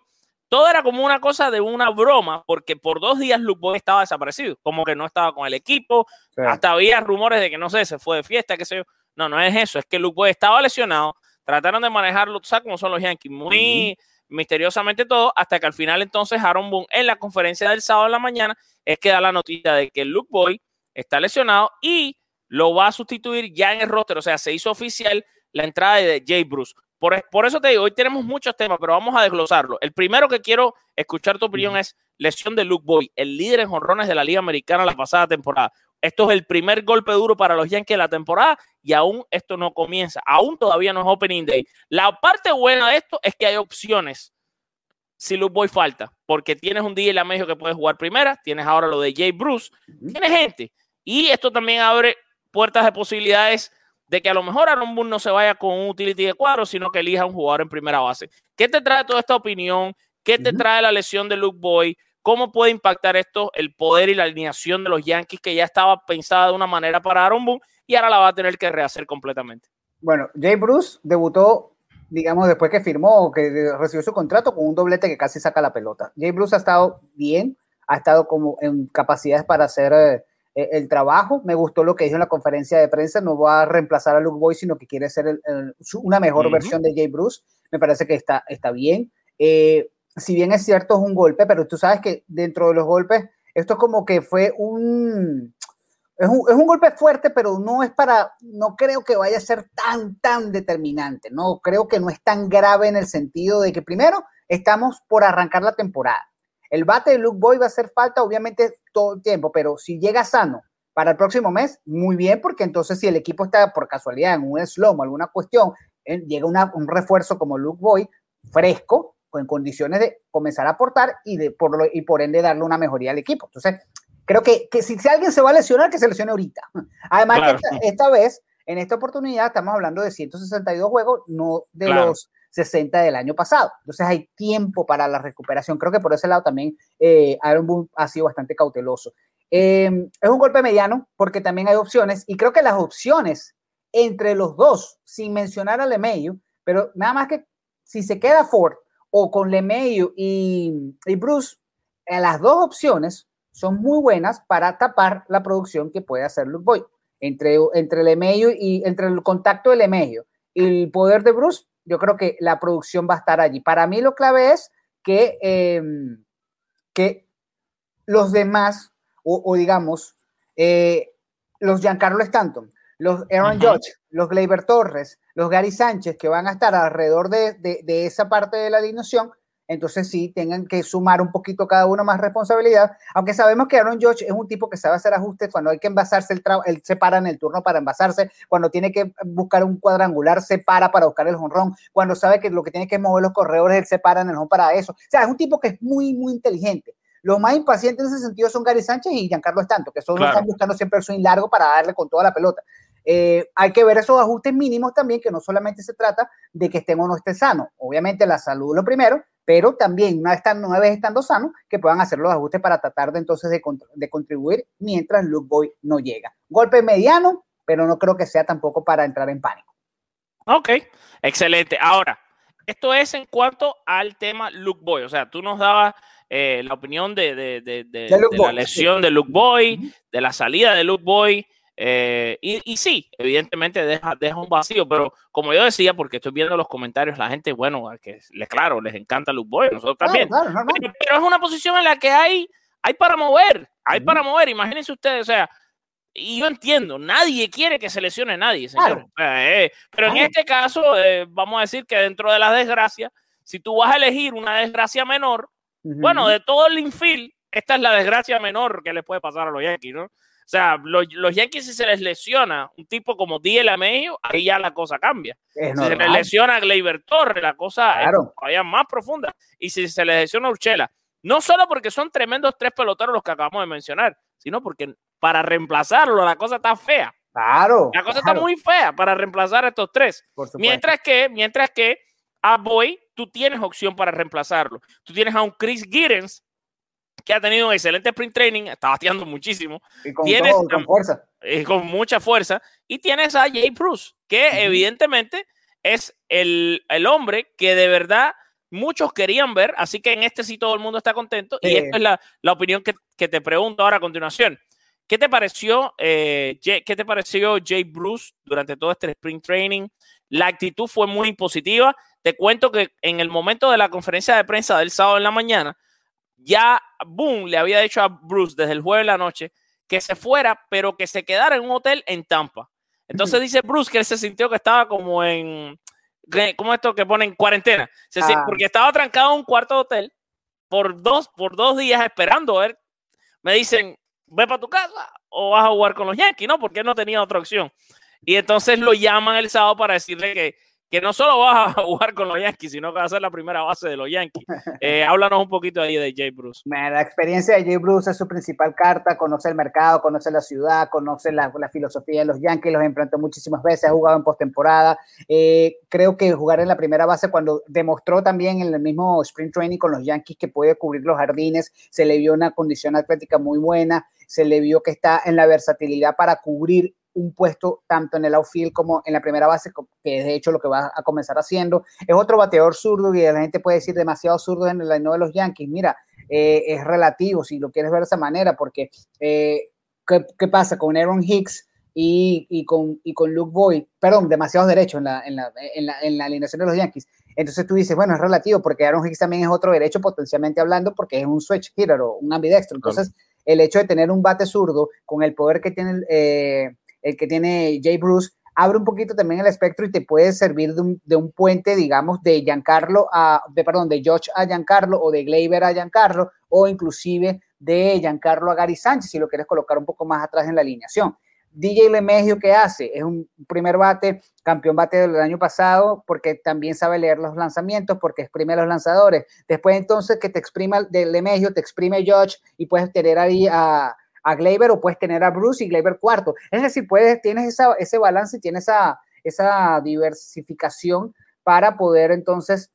Todo era como una cosa de una broma, porque por dos días Luke Boy estaba desaparecido, como que no estaba con el equipo, hasta había rumores de que no sé, se fue de fiesta, qué sé yo. No, no es eso, es que Luke Boy estaba lesionado, trataron de manejarlo, ¿sabes cómo son los Yankees? Muy misteriosamente todo, hasta que al final entonces Aaron Boone en la conferencia del sábado en la mañana es que da la noticia de que Luke Boy está lesionado y lo va a sustituir ya en el roster, o sea, se hizo oficial la entrada de Jay Bruce. Por, por, eso te digo, hoy tenemos muchos temas, pero vamos a desglosarlo. El primero que quiero escuchar tu opinión es lesión de Luke Boy, el líder en jonrones de la Liga Americana la pasada temporada. Esto es el primer golpe duro para los Yankees de la temporada y aún esto no comienza. Aún todavía no es Opening Day. La parte buena de esto es que hay opciones si Luke Boy falta, porque tienes un día en la medio que puedes jugar primera, tienes ahora lo de Jay Bruce, tienes gente. Y esto también abre puertas de posibilidades de que a lo mejor Aaron Boone no se vaya con un utility de cuadro, sino que elija un jugador en primera base. ¿Qué te trae toda esta opinión? ¿Qué te trae la lesión de Luke Boy? ¿Cómo puede impactar esto el poder y la alineación de los Yankees que ya estaba pensada de una manera para Aaron Boone y ahora la va a tener que rehacer completamente? Bueno, Jay Bruce debutó, digamos, después que firmó, que recibió su contrato con un doblete que casi saca la pelota. Jay Bruce ha estado bien, ha estado como en capacidades para hacer eh, el trabajo. Me gustó lo que dijo en la conferencia de prensa. No va a reemplazar a Luke Boy, sino que quiere ser el, el, una mejor uh -huh. versión de Jay Bruce. Me parece que está, está bien. Eh, si bien es cierto, es un golpe, pero tú sabes que dentro de los golpes, esto como que fue un es, un. es un golpe fuerte, pero no es para. No creo que vaya a ser tan, tan determinante. No creo que no es tan grave en el sentido de que, primero, estamos por arrancar la temporada. El bate de Luke Boy va a hacer falta, obviamente, todo el tiempo, pero si llega sano para el próximo mes, muy bien, porque entonces si el equipo está por casualidad en un o alguna cuestión, eh, llega una, un refuerzo como Luke Boy, fresco, en condiciones de comenzar a aportar y, de, por, lo, y por ende darle una mejoría al equipo. Entonces, creo que, que si, si, alguien se va a lesionar, que se lesione ahorita. Además, claro. esta, esta, vez, en esta oportunidad, estamos hablando de 162 juegos, no de claro. los 60 del año pasado. Entonces hay tiempo para la recuperación. Creo que por ese lado también eh, Aaron Boone ha sido bastante cauteloso. Eh, es un golpe mediano porque también hay opciones y creo que las opciones entre los dos, sin mencionar a LeMayu, pero nada más que si se queda Ford o con LeMayu y, y Bruce, eh, las dos opciones son muy buenas para tapar la producción que puede hacer Luke Boy. Entre, entre LeMayu y entre el contacto de LeMayu y el poder de Bruce, yo creo que la producción va a estar allí. Para mí lo clave es que, eh, que los demás, o, o digamos, eh, los Giancarlo Stanton, los Aaron. Judge, los Gleyber Torres, los Gary Sánchez, que van a estar alrededor de, de, de, esa parte de la alineación, entonces sí tengan que sumar un poquito cada uno más responsabilidad, aunque sabemos que Aaron Judge es un tipo que sabe hacer ajustes, cuando hay que envasarse, él, él se para en el turno para envasarse, cuando tiene que buscar un cuadrangular, se para para buscar el jonrón, cuando sabe que lo que tiene que mover los corredores, él se para en el home para eso, o sea, es un tipo que es muy, muy inteligente. Los más impacientes en ese sentido son Gary Sánchez y Giancarlo Estanto, que son claro. están buscando siempre el swing largo para darle con toda la pelota. Eh, hay que ver esos ajustes mínimos también, que no solamente se trata de que estén o no esté sano. Obviamente la salud lo primero, pero también una vez, una vez estando sano, que puedan hacer los ajustes para tratar de entonces de, de contribuir mientras Luke Boy no llega. Golpe mediano, pero no creo que sea tampoco para entrar en pánico. Ok, excelente. Ahora, esto es en cuanto al tema Luke Boy, o sea, tú nos dabas eh, la opinión de, de, de, de la lesión sí. de Luke Boy, de la salida de Luke Boy. Eh, y, y, sí, evidentemente deja, deja, un vacío, pero como yo decía, porque estoy viendo los comentarios, la gente, bueno, que les, claro, les encanta Luke Boy, nosotros también. Claro, claro, pero, pero, es una posición en la que hay, hay para mover, hay uh -huh. para mover. Imagínense ustedes, o sea, y yo entiendo, nadie quiere que se lesione a nadie, señor. Eh, pero en este caso, eh, vamos a decir que dentro de las desgracias, si tú vas a elegir una desgracia menor, uh -huh. bueno, de todo el infield, esta es la desgracia menor que le puede pasar a los Yankees, ¿no? O sea, los, los, Yankees, si se les lesiona un tipo como Diel Medio, ahí ya la cosa cambia. Es si normal. se les lesiona a Gleyber Torres, la cosa claro. es todavía más profunda. Y si se les lesiona a Urchela, no solo porque son tremendos tres peloteros los que acabamos de mencionar, sino porque para reemplazarlo la cosa está fea. Claro. La cosa claro. está muy fea para reemplazar a estos tres. Mientras que, mientras que a Boy tú tienes opción para reemplazarlo. Tú tienes a un Chris Giddens que ha tenido un excelente sprint training, está bateando muchísimo. Y con, Tienes- todo, con fuerza. eh, con mucha fuerza. Y tienes a Jay Bruce, que evidentemente es el, el hombre que de verdad muchos querían ver. Así que en este sí todo el mundo está contento. Y esta es la, la opinión que, que te pregunto ahora a continuación. ¿Qué te pareció, eh, Jay- qué te pareció Jay Bruce durante todo este sprint training? La actitud fue muy positiva. Te cuento que en el momento de la conferencia de prensa del sábado en la mañana, ya Boone le había dicho a Bruce desde el jueves de la noche que se fuera, pero que se quedara en un hotel en Tampa. Entonces dice Bruce que él se sintió que estaba como en, ¿cómo esto que ponen cuarentena? Se Ah. Porque estaba trancado en un cuarto de hotel por dos, por dos días esperando a ver. Me dicen, ve para tu casa o vas a jugar con los Yankees, ¿no? Porque él no tenía otra opción. Y entonces lo llaman el sábado para decirle que, que no solo vas a jugar con los Yankees, sino que va a ser la primera base de los Yankees. Eh, háblanos un poquito ahí de Jay Bruce. La experiencia de Jay Bruce es su principal carta, conoce el mercado, conoce la ciudad, conoce la, la filosofía de los Yankees, los enfrentó muchísimas veces, ha jugado en postemporada. Eh, creo que jugar en la primera base cuando demostró también en el mismo sprint training con los Yankees que puede cubrir los jardines, se le vio una condición atlética muy buena, se le vio que está en la versatilidad para cubrir un puesto tanto en el outfield como en la primera base, que es de hecho lo que va a comenzar haciendo. Es otro bateador zurdo y la gente puede decir demasiado zurdo en el line de los Yankees. Mira, eh, es relativo si lo quieres ver de esa manera, porque eh, ¿qué, qué pasa con Aaron Hicks y, y con, y con Luke Boyd? Perdón, demasiados derechos en la, en, la, en, la, en la alineación de los Yankees. Entonces tú dices, bueno, es relativo porque Aaron Hicks también es otro derecho potencialmente hablando porque es un switch hitter o un ambidextro. Entonces, el hecho de tener un bate zurdo con el poder que tiene eh, el que tiene Jay Bruce abre un poquito también el espectro y te puede servir de un, puente, digamos, de Giancarlo a, de, perdón, de George a Giancarlo o de Gleyber a Giancarlo o inclusive de Giancarlo a Gary Sánchez si lo quieres colocar un poco más atrás en la alineación. DJ Lemegio, ¿qué hace? Es un primer bate, campeón bate del año pasado, porque también sabe leer los lanzamientos, porque exprime a los lanzadores. Después, entonces, que te exprima de Lemegio, te exprime George y puedes tener ahí a, a Gleyber o puedes tener a Bruce y Gleyber cuarto. Es decir, puedes, tienes esa, ese balance y tienes esa, esa diversificación para poder entonces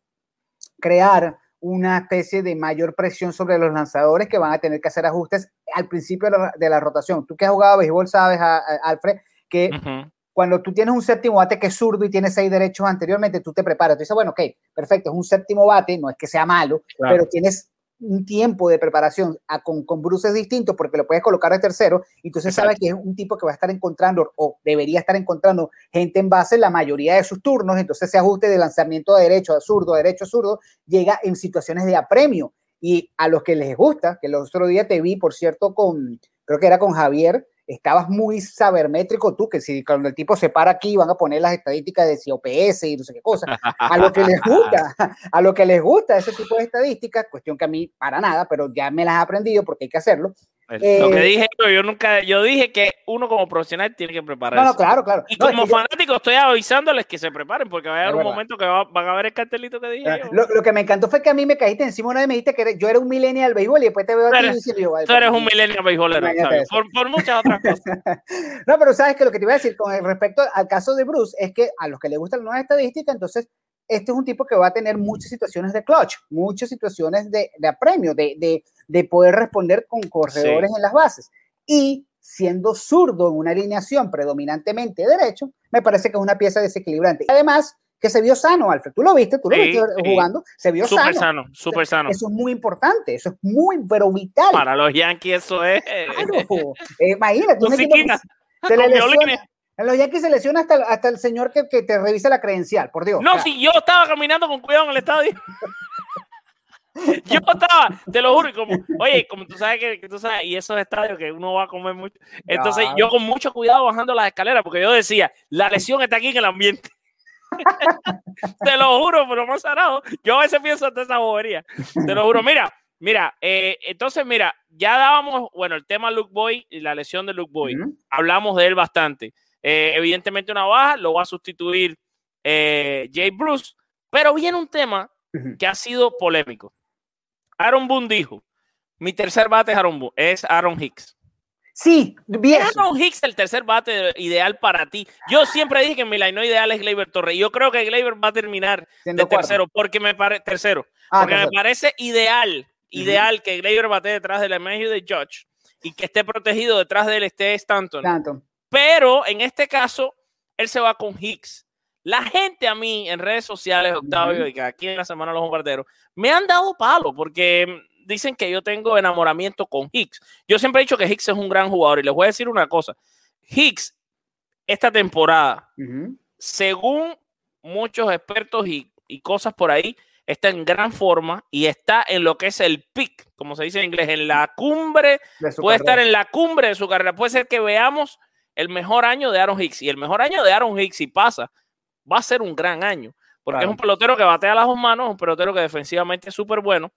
crear una especie de mayor presión sobre los lanzadores que van a tener que hacer ajustes al principio de la, de la rotación. Tú que has jugado béisbol sabes, a, a Alfred, que uh -huh. cuando tú tienes un séptimo bate que es zurdo y tienes seis derechos anteriormente, tú te preparas. Tú dices, bueno, ok, perfecto, es un séptimo bate, no es que sea malo, claro. pero tienes un tiempo de preparación a, con, con Bruce es distinto porque lo puedes colocar de tercero y entonces sabes que es un tipo que va a estar encontrando o debería estar encontrando gente en base la mayoría de sus turnos, entonces ese ajuste de lanzamiento de derecho a zurdo, derecho a zurdo, llega en situaciones de apremio. Y a los que les gusta, que el otro día te vi, por cierto, con, creo que era con Javier, estabas muy sabermétrico tú, que si cuando el tipo se para aquí van a poner las estadísticas de si OPS y no sé qué cosa, a lo que les gusta, a lo que les gusta ese tipo de estadísticas, cuestión que a mí para nada, pero ya me las he aprendido porque hay que hacerlo. Eh, lo que dije yo, yo nunca, yo dije que uno como profesional tiene que prepararse. No, no, claro, claro. Y no, como es fanático yo... estoy avisándoles que se preparen porque va a haber un verdad. momento que va, van a ver el cartelito que dije yo. Lo, lo, que me encantó fue que a mí me caíste encima una vez me dijiste que yo era un millennial béisbol y después te veo a ti y dices, tú eres un millennial beisbolero, por, por, muchas otras cosas. no, pero sabes que lo que te iba a decir con respecto al caso de Bruce es que a los que les gustan las nuevas estadísticas, entonces este es un tipo que va a tener muchas situaciones de clutch, muchas situaciones de, de apremio, de, de, de, poder responder con corredores sí. en las bases. Y siendo zurdo en una alineación predominantemente derecho, me parece que es una pieza desequilibrante. Además, que se vio sano, Alfred. Tú lo viste, tú lo sí, viste sí. jugando, se vio super sano. sano. Súper sano. Eso es muy importante, eso es muy, pero vital. Para los Yankees eso es... Claro, eh, imagínate. Musiquita, se le lesiona, los Yankees se lesiona hasta, hasta el señor que, que, te revisa la credencial, por Dios. No, claro. si yo estaba caminando con cuidado en el estadio. Yo estaba, te lo juro, y como, oye, como tú sabes que, que, tú sabes, y esos estadios que uno va a comer mucho. Entonces, yo con mucho cuidado bajando las escaleras, porque yo decía, la lesión está aquí en el ambiente. te lo juro, pero más sarado. Yo a veces pienso hasta esa bobería. Te lo juro. Mira, mira, eh, entonces, mira, ya dábamos, bueno, el tema Luke Boy y la lesión de Luke Boy. Uh -huh. Hablamos de él bastante. Eh, evidentemente, una baja, lo va a sustituir eh, Jay Bruce, pero viene un tema que ha sido polémico. Aaron Boone dijo, mi tercer bate es Aaron, Boone, es Aaron Hicks. Sí, bien. ¿Es Aaron Hicks el tercer bate ideal para ti? Yo siempre dije que mi line ideal es Gleyber Torres. Yo creo que Gleyber va a terminar Siendo de tercero porque me parece tercero. Ah, porque me parece ideal, ideal que Gleyber bate detrás del medio de Judge y que esté protegido detrás de él esté Stanton. Tanto. Pero en este caso, él se va con Hicks. La gente a mí en redes sociales, Octavio, y que aquí en la semana de los bombarderos, me han dado palo porque dicen que yo tengo enamoramiento con Hicks. Yo siempre he dicho que Hicks es un gran jugador y les voy a decir una cosa. Hicks, esta temporada, según muchos expertos y, y cosas por ahí, está en gran forma y está en lo que es el peak, como se dice en inglés, en la cumbre puede carrera. estar en la cumbre de su carrera. Puede ser que veamos el mejor año de Aaron Hicks. Y el mejor año de Aaron Hicks, si pasa, va a ser un gran año. Porque Claro. es un pelotero que batea las dos manos, un pelotero que defensivamente es súper bueno.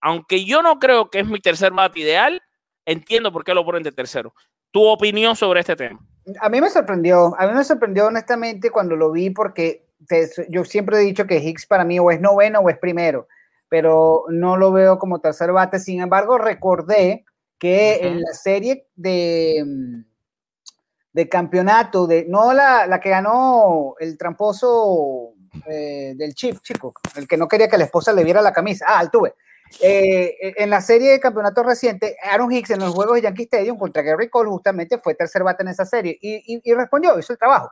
Aunque yo no creo que es mi tercer bate ideal, entiendo por qué lo ponen de tercero. Tu opinión sobre este tema. A mí me sorprendió, a mí me sorprendió honestamente cuando lo vi porque te- yo siempre he dicho que Hicks para mí o es noveno o es primero, pero no lo veo como tercer bate. Sin embargo, recordé que en la serie de, de campeonato, de no la, la que ganó el tramposo eh, del Chief, chico, el que no quería que la esposa le viera la camisa. Ah, Altuve. Eh, en la serie de campeonato reciente, Aaron Hicks en los juegos de Yankee Stadium contra Gary Cole justamente fue tercer bate en esa serie y, y- y respondió, hizo el trabajo.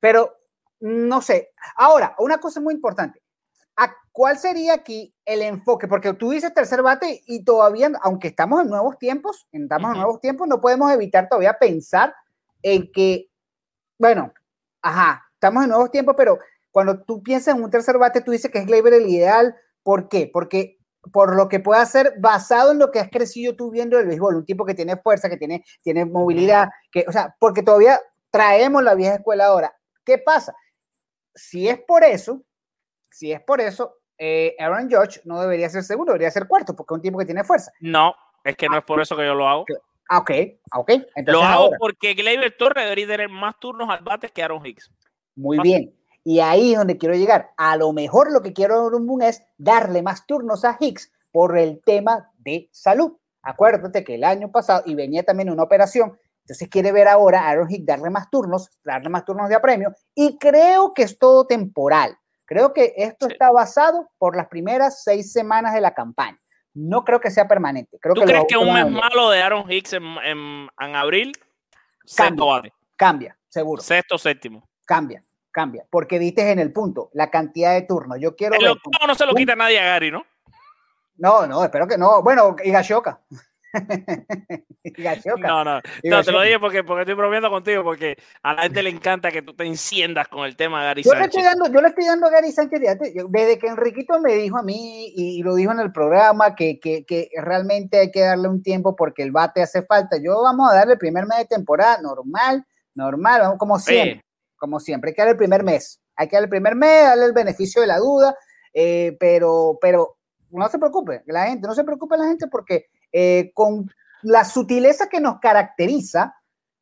Pero no sé. Ahora, una cosa muy importante. ¿A cuál sería aquí el enfoque? Porque tú dices tercer bate y todavía, aunque estamos en nuevos tiempos, estamos en nuevos tiempos, no podemos evitar todavía pensar en que, bueno, ajá, estamos en nuevos tiempos, pero cuando tú piensas en un tercer bate, tú dices que es Gleyber el ideal. ¿Por qué? Porque por lo que puede hacer basado en lo que has crecido tú viendo del béisbol, un tipo que tiene fuerza, que tiene, tiene movilidad, que, o sea, porque todavía traemos la vieja escuela ahora. ¿Qué pasa? Si es por eso, si es por eso, eh, Aaron Judge no debería ser segundo, debería ser cuarto, porque es un tipo que tiene fuerza. No, es que no es por eso que yo lo hago. Ah, ok, ah, ok. Entonces Lo hago ahora, porque Gleyber Torres debería tener más turnos al bate que Aaron Hicks. muy fácil. bien. Y ahí es donde quiero llegar. A lo mejor lo que quiero Boone es darle más turnos a Hicks por el tema de salud. Acuérdate que el año pasado, y venía también una operación, entonces quiere ver ahora a Aaron Hicks darle más turnos, darle más turnos de apremio, y creo que es todo temporal. Creo que esto Sí. está basado por las primeras seis semanas de la campaña. No creo que sea permanente. Creo ¿Tú que crees que un mes malo de Aaron Hicks en, en- en abril? Bate, Cambia, seguro. sexto, séptimo. Cambia, cambia. Porque diste en el punto, la cantidad de turnos. Yo quiero El ver. octavo no se lo quita nadie a Gary, ¿no? No, no, espero que no. Bueno, Higashoka. Higashoka. No, no. Digo, No, te lo dije porque, porque estoy bromeando contigo, porque a la gente le encanta que tú te enciendas con el tema de Gary Yo le, estoy Sánchez. dando, yo le estoy dando a Gary Sánchez desde que Enriquito me dijo a mí y, lo dijo en el programa que, que, que realmente hay que darle un tiempo porque el bate hace falta. Yo vamos a darle el primer mes de temporada normal, normal, vamos como siempre, como siempre. Hay que darle el primer mes. Hay que darle el primer mes, darle el beneficio de la duda, eh, pero, pero no se preocupe, la gente, no se preocupe la gente porque eh, con la sutileza que nos caracteriza,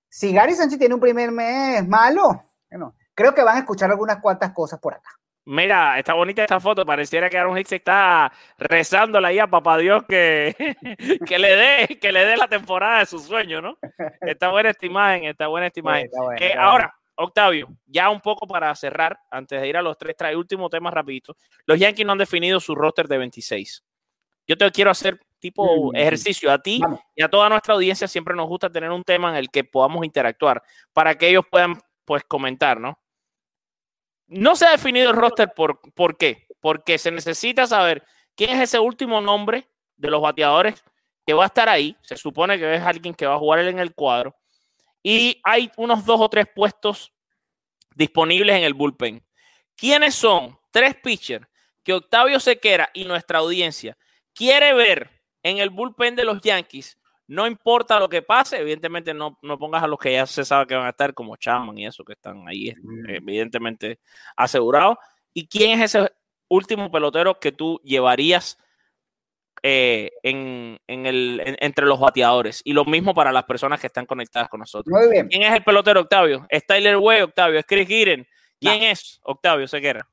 si Gary Sánchez tiene un primer mes malo, bueno, creo que van a escuchar algunas cuantas cosas por acá. Mira, está bonita esta foto. Pareciera que Aaron Hicks está rezándole ahí a papá Dios que, que le dé que le dé la temporada de su sueño, ¿no? Está buena esta imagen, está buena esta imagen. Bueno, Eh, ahora, Octavio, ya un poco para cerrar, antes de ir a los tres, trae último tema rapidito. Los Yankees no han definido su roster de 26. Yo te quiero hacer tipo Mm, ejercicio a ti Vamos. y a toda nuestra audiencia. Siempre nos gusta tener un tema en el que podamos interactuar para que ellos puedan, pues, comentar, ¿no? No se ha definido el roster por, ¿por qué? Porque se necesita saber quién es ese último nombre de los bateadores que va a estar ahí. Se supone que es alguien que va a jugar en el cuadro. Y hay unos dos o tres puestos disponibles en el bullpen. ¿Quiénes son? Tres pitchers que Octavio Sequera y nuestra audiencia quiere ver en el bullpen de los Yankees. No importa lo que pase, evidentemente no, no pongas a los que ya se sabe que van a estar como Chapman y eso que están ahí, eh, evidentemente asegurados. ¿Y quién es ese último pelotero que tú llevarías eh, en, en el, en- entre los bateadores? Y lo mismo para las personas que están conectadas con nosotros. Muy bien. ¿Quién es el pelotero, Octavio? ¿Es Tyler Way, Octavio? ¿Es Chris Giren? ¿Quién es Octavio Sequera?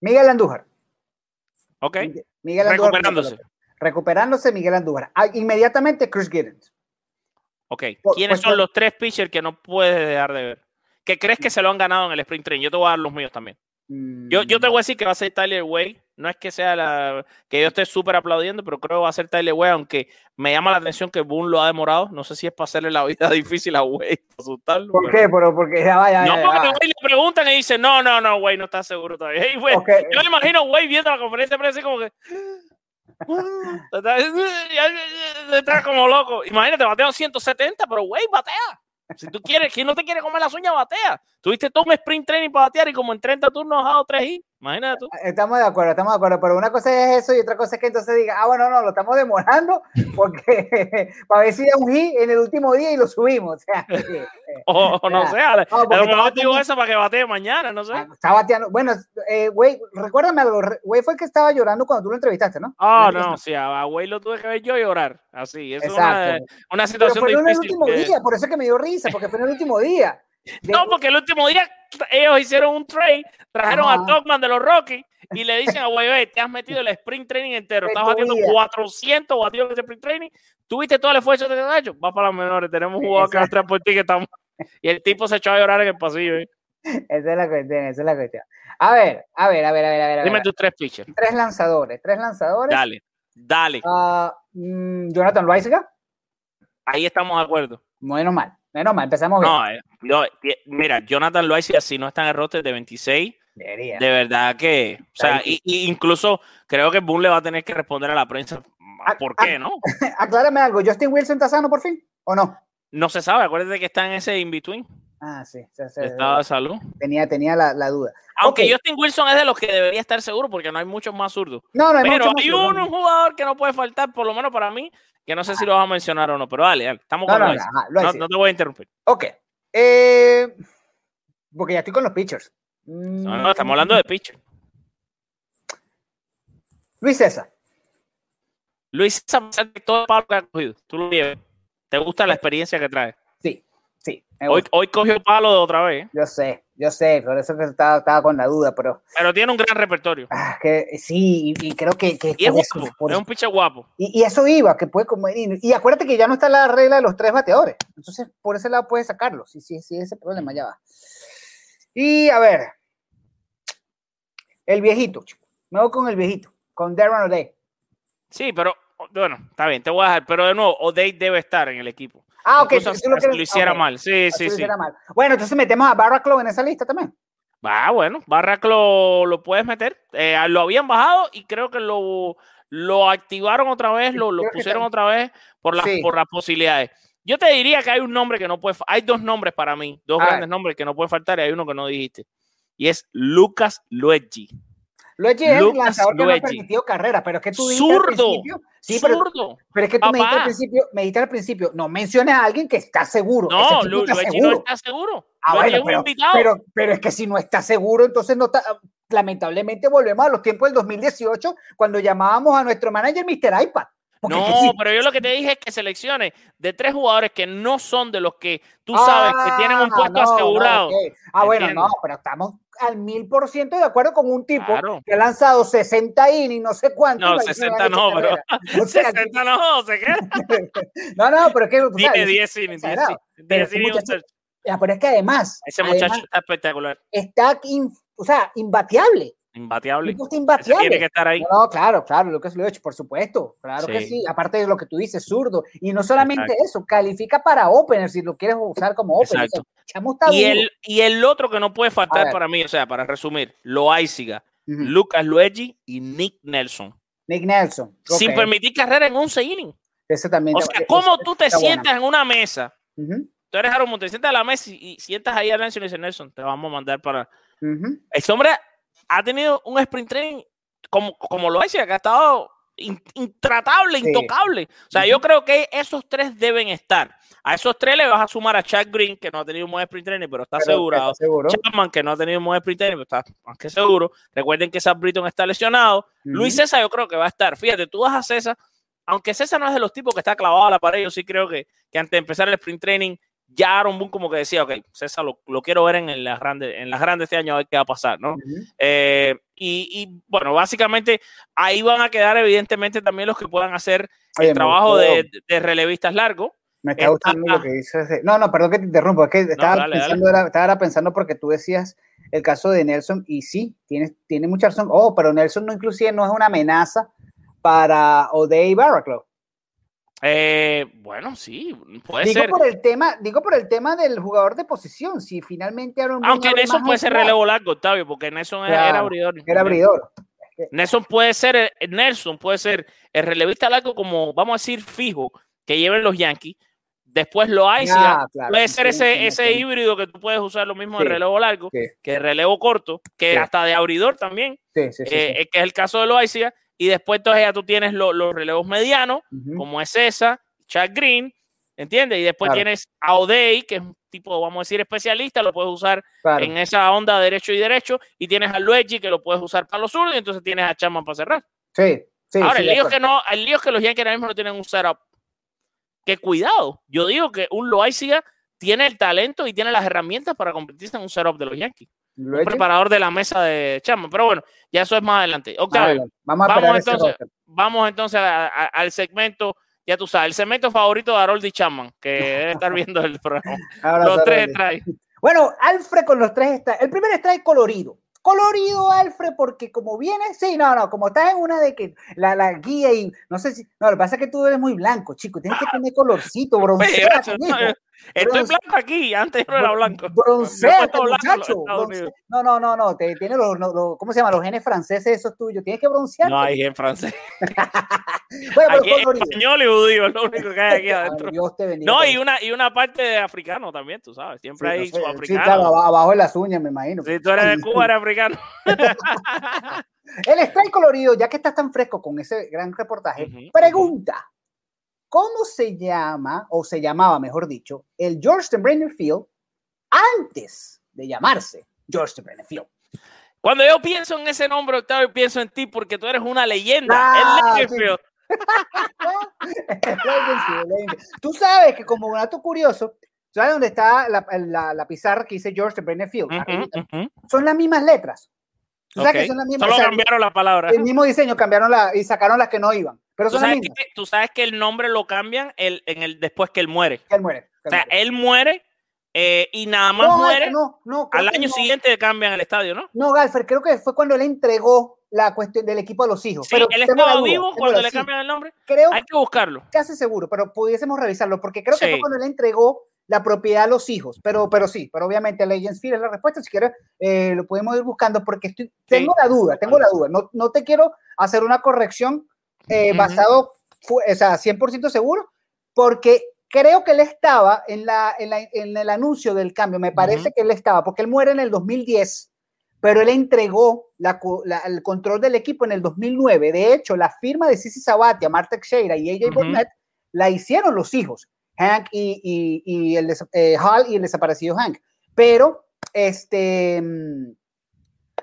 Miguel Andújar. ¿Ok? Miguel Andújar. Recuperándose. Recuperándose Miguel Andújar. Ah, inmediatamente Chris Giddens. Ok, ¿quiénes pues, son los tres pitchers que no puedes dejar de ver? ¿Qué crees que se lo han ganado en el sprint training? Yo te voy a dar los míos también. Yo, yo te voy a decir que va a ser Tyler Way. No es que sea la que yo esté súper aplaudiendo, pero creo que va a ser Tyler Way, aunque me llama la atención que Boone lo ha demorado. No sé si es para hacerle la vida difícil a Way, para asustarlo. ¿Por pero- qué? Pero porque ya vaya. No, ya, porque ya. Way le preguntan y dice, no, no, no, Way no está seguro todavía. Yo me imagino Way viendo la conferencia de prensa así como que... Está, está como loco. Imagínate, bateó 170, pero Way batea. Si tú quieres, ¿quién no te quiere comer las uñas, batea? Tuviste todo un sprint training para batear y como en 30 turnos has dado 3 hits. Imagínate tú. Estamos de acuerdo, estamos de acuerdo, pero una cosa es eso y otra cosa es que entonces diga, ah, bueno, no, lo estamos demorando porque para ver si da un hit en el último día y lo subimos. O sea, eh, O, o no sé, a, No, a lo mejor digo eso para que batee mañana, no sé. ah, está bateando. Bueno, eh, güey, recuérdame algo, güey fue el que estaba llorando cuando tú lo entrevistaste, ¿no? Ah, La no, sí, a, a Way lo tuve que ver yo llorar. Así, es una, una Pero situación fue en el último que- día, por eso es que me dio risa, porque fue en el último día. De- No, porque el último día ellos hicieron un trade, trajeron Ajá. a Togman de los Rockies y le dicen a Wey, te has metido el sprint training entero, De estás batiendo vida. 400 batidos ese sprint training, tuviste todo el esfuerzo que te has hecho, vas para las menores, tenemos un jugador que va por ti que estamos... Y el tipo se echó a llorar en el pasillo. ¿eh? Esa es la cuestión, esa es la cuestión. A ver, a ver, a ver, a ver, a ver. a Dime ver. tus tres pitchers. Tres lanzadores, tres lanzadores. Dale, dale. Ah, mm, Jonathan Loaiziga, Ahí estamos de acuerdo. menos mal, menos mal, empezamos bien. No, eh, yo- ti- mira, Jonathan Loaiza, si no está en el roster de 26, Debería. de verdad que, o sea, y, y incluso creo que Boone le va a tener que responder a la prensa. Ah, ¿Por ah. qué, no? Aclárame algo, ¿Justin Wilson está sano por fin? ¿O no? No se sabe, acuérdate que está en ese in-between, Ah, sí, sí, sí, estado de salud. tenía, tenía la, la duda. Aunque. Justin Wilson es de los que debería estar seguro porque no hay muchos más zurdos. No, no hay Pero hay uno, un jugador que no puede faltar, por lo menos para mí, que no sé si lo vas a mencionar o no, pero dale, dale, estamos No, con no, ajá, te voy a interrumpir. Ok. Eh, porque ya estoy con los pitchers. No, no, estamos hablando de pitcher. Luis César. Luis, de todo el palo que ha cogido, tú lo llevas. ¿Te gusta la experiencia que trae? Sí, Hoy, hoy cogió palo de otra vez. Yo sé, yo sé, por eso que estaba, estaba con la duda, pero pero tiene un gran repertorio. ah, que sí, y, y creo que, que Y es eso- por un pitcher guapo. y, y eso iba, que puede comer. Y, y acuérdate que ya no está la regla de los tres bateadores. Entonces, por ese lado puedes sacarlo. Sí, sí, sí, ese problema ya va. Y a ver, el viejito. Me voy con el viejito, con Darren O'Day. Sí, pero bueno, está bien, te voy a dejar. Pero de nuevo, O'Day debe estar en el equipo. Ah, ok. Si lo hiciera mal. Sí, sí, sí. mal. Bueno, entonces metemos a Barraclough en esa lista también. Va, bueno, Barrack lo, lo puedes meter. Eh, lo habían bajado y creo que lo, lo activaron otra vez, lo, lo pusieron otra vez por las, Sí. por las posibilidades. Yo te diría que hay un nombre que no puede, hay dos nombres para mí, dos A grandes ver. nombres que no pueden faltar y hay uno que no dijiste. Y es Lucas Luigi. Luigi es el lanzador que no ha permitido carrera, pero es que tú dijiste al Zurdo. principio. Sí, pero, Zurdo. pero es que tú me dijiste al principio, me dijiste al principio, no menciones a alguien que está seguro. No, Lu- está Luigi seguro. no está seguro. Ah, bueno, pero, pero, pero es que si no está seguro, entonces no está. Lamentablemente volvemos a los tiempos del 2018, cuando llamábamos a nuestro manager Mr. iPad. Porque es que No, sí- pero yo lo que te dije es que selecciones de tres jugadores que no son de los que tú sabes que tienen un Ah, puesto no, no, asegurado. Ah, bueno, no, pero estamos al mil por ciento de acuerdo con un tipo Claro. que ha lanzado 60 innings, no sé cuánto. No, y ha 60 hecho no, pero-. O sea, 60 no, se queda. no, no, pero es que. es 10 innings, 10 exagerado. innings, Pero 10 ese innings, muchacho- un tercio. Ya, pero es que además, Ese muchacho además está espectacular, está in- o sea, imbateable. Imbateable. Ese imbateable. tiene que estar ahí. No, claro, claro, Lucas Luech, por supuesto, claro que Sí. sí. Aparte de lo que tú dices, zurdo. Y no solamente eso, califica para opener si lo quieres usar como opener. Exacto. O sea, Y el, y el otro que no puede faltar para mí, o sea, para resumir, Loaiziga, Ujú. Lucas Luigi y Nick Nelson. Nick Nelson. Sin ok, permitir carrera en 11 innings. Ese también. O sea, ese- ¿cómo ese tú te sientas en una mesa? Ujú, Tú eres Aaron Monte, sientas a la mesa y, y sientas ahí a Nelson y dices, Nelson, te vamos a mandar para... ujú. Este hombre ha tenido un sprint training como, como lo decía, que ha estado in- intratable, Sí. intocable. O sea, yo creo que esos tres deben estar. A esos tres le vas a sumar a Chad Green, que no ha tenido un buen sprint training, pero está Pero asegurado. está seguro. Chapman, que no ha tenido un buen sprint training, pero está más que seguro. Recuerden que Sam Britton está lesionado. Luis. César yo creo que va a estar. Fíjate, tú vas a César, aunque César no es de los tipos que está clavado a la pared, yo sí creo que, que antes de empezar el sprint training ya Aaron Boone como que decía, ok, César lo, lo quiero ver en, las grandes, en las grandes este año a ver qué va a pasar, ¿no? Ujú. Eh, y, y, bueno, básicamente ahí van a quedar evidentemente también los que puedan hacer Oye, el trabajo de, de relevistas largos. Me está Está- gustando lo que dices. de- No, no, perdón que te interrumpo. Es que estaba, dale, dale. pensando, Era, estaba pensando porque tú decías el caso de Nelson y sí, tiene, tiene mucha razón. Oh, pero Nelson no inclusive no es una amenaza para O'Day Barraclough. Eh, bueno, sí, puede Digo ser. por el tema, digo por el tema del jugador de posición. Si finalmente Aaron Aunque abre Nelson puede ser relevo largo, Octavio, porque Nelson era- era Claro, abridor. Era abridor. Nelson puede ser, el- Nelson puede ser el relevista largo como, vamos a decir, fijo, que lleven los Yankees. Después lo hay, Ah, claro, puede sí, ser ese, sí, ese sí. híbrido que tú puedes usar lo mismo de relevo largo que de relevo corto, que hasta de abridor también, eh, eh, que es el caso de Loaiza. Y después entonces ya tú tienes lo- los relevos medianos, como es esa, Chad Green, ¿entiendes? Y después Claro. tienes a O'Day, que es un tipo, vamos a decir, especialista, lo puedes usar Claro. en esa onda derecho y derecho, y tienes a Luigi, que lo puedes usar para los zurdos, y entonces tienes a Chapman para cerrar. Sí, sí. Ahora, sí, el, lío es que no, el lío es que los Yankees ahora mismo no tienen un setup. Que cuidado, yo digo que un Loaiziga tiene el talento y tiene las herramientas para convertirse en un setup de los Yankees. Un preparador de la mesa de Chapman. Pero bueno, ya eso es más adelante. Octavio, vale, Vamos a vamos ese entonces. vamos entonces a- a- al segmento, ya tú sabes, el segmento favorito de Harold y Chapman, que debe estar viendo el programa. Ahora, Los tres trae. Bueno, Alfred con los tres está. El primer strike colorido. Colorido, Alfred, porque como viene, sí, no, no, como estás en una de que la, la guía y no sé si. No, lo que pasa es que tú eres muy blanco, chico. Tienes que tener colorcito, Oye, broncea. gracias, no. Estoy blanco aquí, antes no era blanco. Broncea, Me he puesto blanco en los muchacho. No, no, no, no. Te, tiene los, los- los- ¿cómo se llama? Los genes franceses, esos tuyos. Tienes que broncear. No hay en francés. Bueno, Aquí pero es español y judío, es lo único que hay aquí adentro. Dios te bendiga. No, y una, y una parte de africano también, tú sabes. Siempre Sí, hay no sé, Sí, claro, aba- abajo de las uñas, me imagino. Si tú eres de Cuba, eres africano. El strike colorido, ya que estás tan fresco con ese gran reportaje, pregunta: ¿Cómo se llama, o se llamaba, mejor dicho, el George Steinbrenner Field antes de llamarse George Steinbrenner Field? Cuando yo pienso en ese nombre, Octavio, pienso en ti porque tú eres una leyenda. Ah, el Legendfield. Tú sabes que, como dato curioso, ¿sabes dónde está la, la- la pizarra que dice George Steinbrenner Field? Ujú, Arribita. ujú. Son las mismas letras. Tú sabes Ok. que son las mismas. Solo o sea, cambiaron la palabra. el mismo diseño, cambiaron la y sacaron las que no iban. Pero Tú sabes, que, tú sabes que el nombre lo cambian el, en el, después que él muere. Él muere. O sea, él muere eh, y nada más No, muere. No, no, al año siguiente le cambian el estadio, ¿no? No, Galfer, creo que fue cuando él entregó la cuestión del equipo a los hijos. Sí, pero él estaba vivo cuando le sí, cambian el nombre. Creo Hay que buscarlo. casi seguro, pero pudiésemos revisarlo, porque creo que Sí. fue cuando él entregó la propiedad a los hijos. Pero, pero sí, pero obviamente Legends Field es la respuesta. Si quieres, eh, lo podemos ir buscando, porque estoy, tengo la duda, tengo la duda. No, no te quiero hacer una corrección eh, Ujú. basado, fu- o sea, 100% seguro, porque creo que él estaba en, la, en, la- en el anuncio del cambio, me parece Ujú. que él estaba, porque él muere en el 2010, pero él entregó la el control del equipo en el 2009. De hecho, la firma de Sisi Sabatia, Marta Teixeira y AJ Ujú. Burnett la hicieron los hijos, Hank y, y- y el eh, Hal y el desaparecido Hank. Pero, este, mm,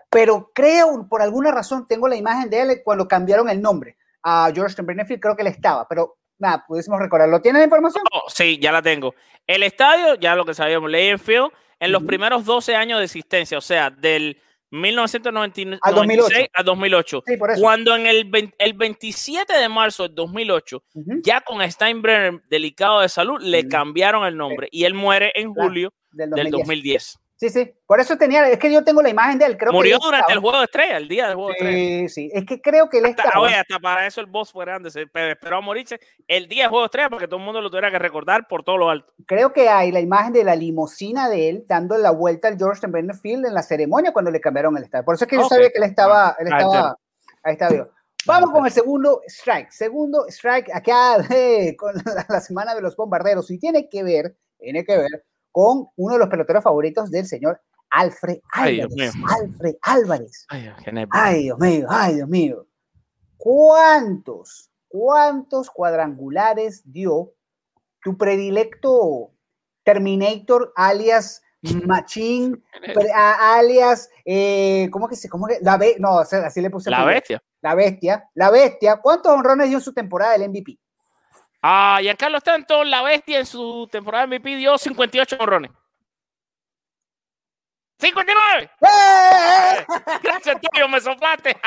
pero creo, por alguna razón, tengo la imagen de él cuando cambiaron el nombre a George Steinbrenner creo que él estaba, pero nada, pudiésemos recordarlo. ¿Tiene la información? Oh, sí, ya la tengo. El estadio, ya lo que sabíamos, Legend Field, en los Ujú. primeros 12 años de existencia, o sea, del 1996 Al 2008. a 2008. Sí, por eso. Cuando en el, 20 el 27 de marzo del 2008, Ujú, ya con Steinbrenner delicado de salud, le cambiaron el nombre y él muere en julio Del del 2010. 2010. Sí, sí. Por eso tenía, es que yo tengo la imagen de él. Creo Murió que durante el estaba- juego de estrella, el día del juego de estrella. Sí, sí. Es que creo que él Hasta, estaba. oye, hasta para eso el boss fue grande, se pe- esperó a morirse el día del juego de estrella para que todo el mundo lo tuviera que recordar por todo lo alto. creo que hay la imagen de la limusina de él dando la vuelta al George Steinbrenner Field en la ceremonia cuando le cambiaron el estadio. Por eso es que yo Ok. sabía que él estaba, él Ah, estaba, ahí está bien. Vamos con el segundo strike. Segundo strike acá de- con la, la semana de los bombarderos y tiene que ver, tiene que ver con uno de los peloteros favoritos del señor Alfred Ay, Dios Álvarez. mío. Alfred Álvarez. Ay, Dios mío, ay, Dios mío. ¿Cuántos, cuántos cuadrangulares dio tu predilecto Terminator alias a- alias, eh, ¿cómo que se, cómo que? La be- no, así le puse. La bestia. La bestia, la bestia. ¿Cuántos honrones dio en su temporada del MVP? Ah, Giancarlo Stanton, la bestia, en su temporada MVP dio 58 honrones. ¡59! ¡Eh! Gracias, Antonio, me soplaste.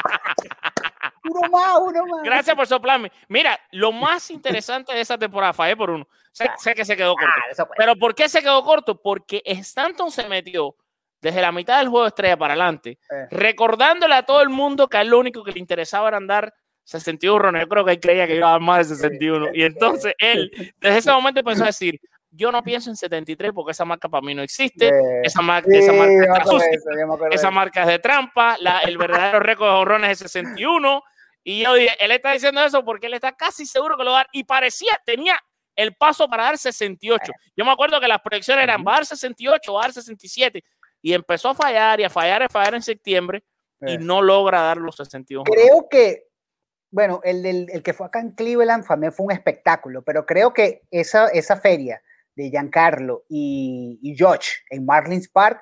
Uno más, uno más. Gracias por soplarme. Mira, lo más interesante de esa temporada, fallé por uno. Sé, sé que se quedó corto. Ah, fue. Pero ¿por qué se quedó corto? Porque Stanton se metió desde la mitad del juego de estrella para adelante, Eh. recordándole a todo el mundo que a lo único que le interesaba era andar 61 rones. Yo creo que él creía que iba a dar más de 61. Y entonces él, desde ese momento empezó a decir, yo no pienso en 73 porque esa marca para mí no existe. Eh, Esa marca, sí, esa marca está sucia. eso, Esa marca es de trampa, la- el verdadero récord de honrones es 61. Y yo dije, él está diciendo eso porque él está casi seguro que lo va a dar. Y parecía, tenía el paso para dar 68. Yo me acuerdo que las proyecciones eran, va a dar 68, va a dar 67. Y empezó a fallar y a fallar y a fallar en septiembre y Eh. no logra dar los 61. Creo que, bueno, el, del- el que fue acá en Cleveland también fue un espectáculo, pero creo que esa, esa feria de Giancarlo y, y George en Marlins Park,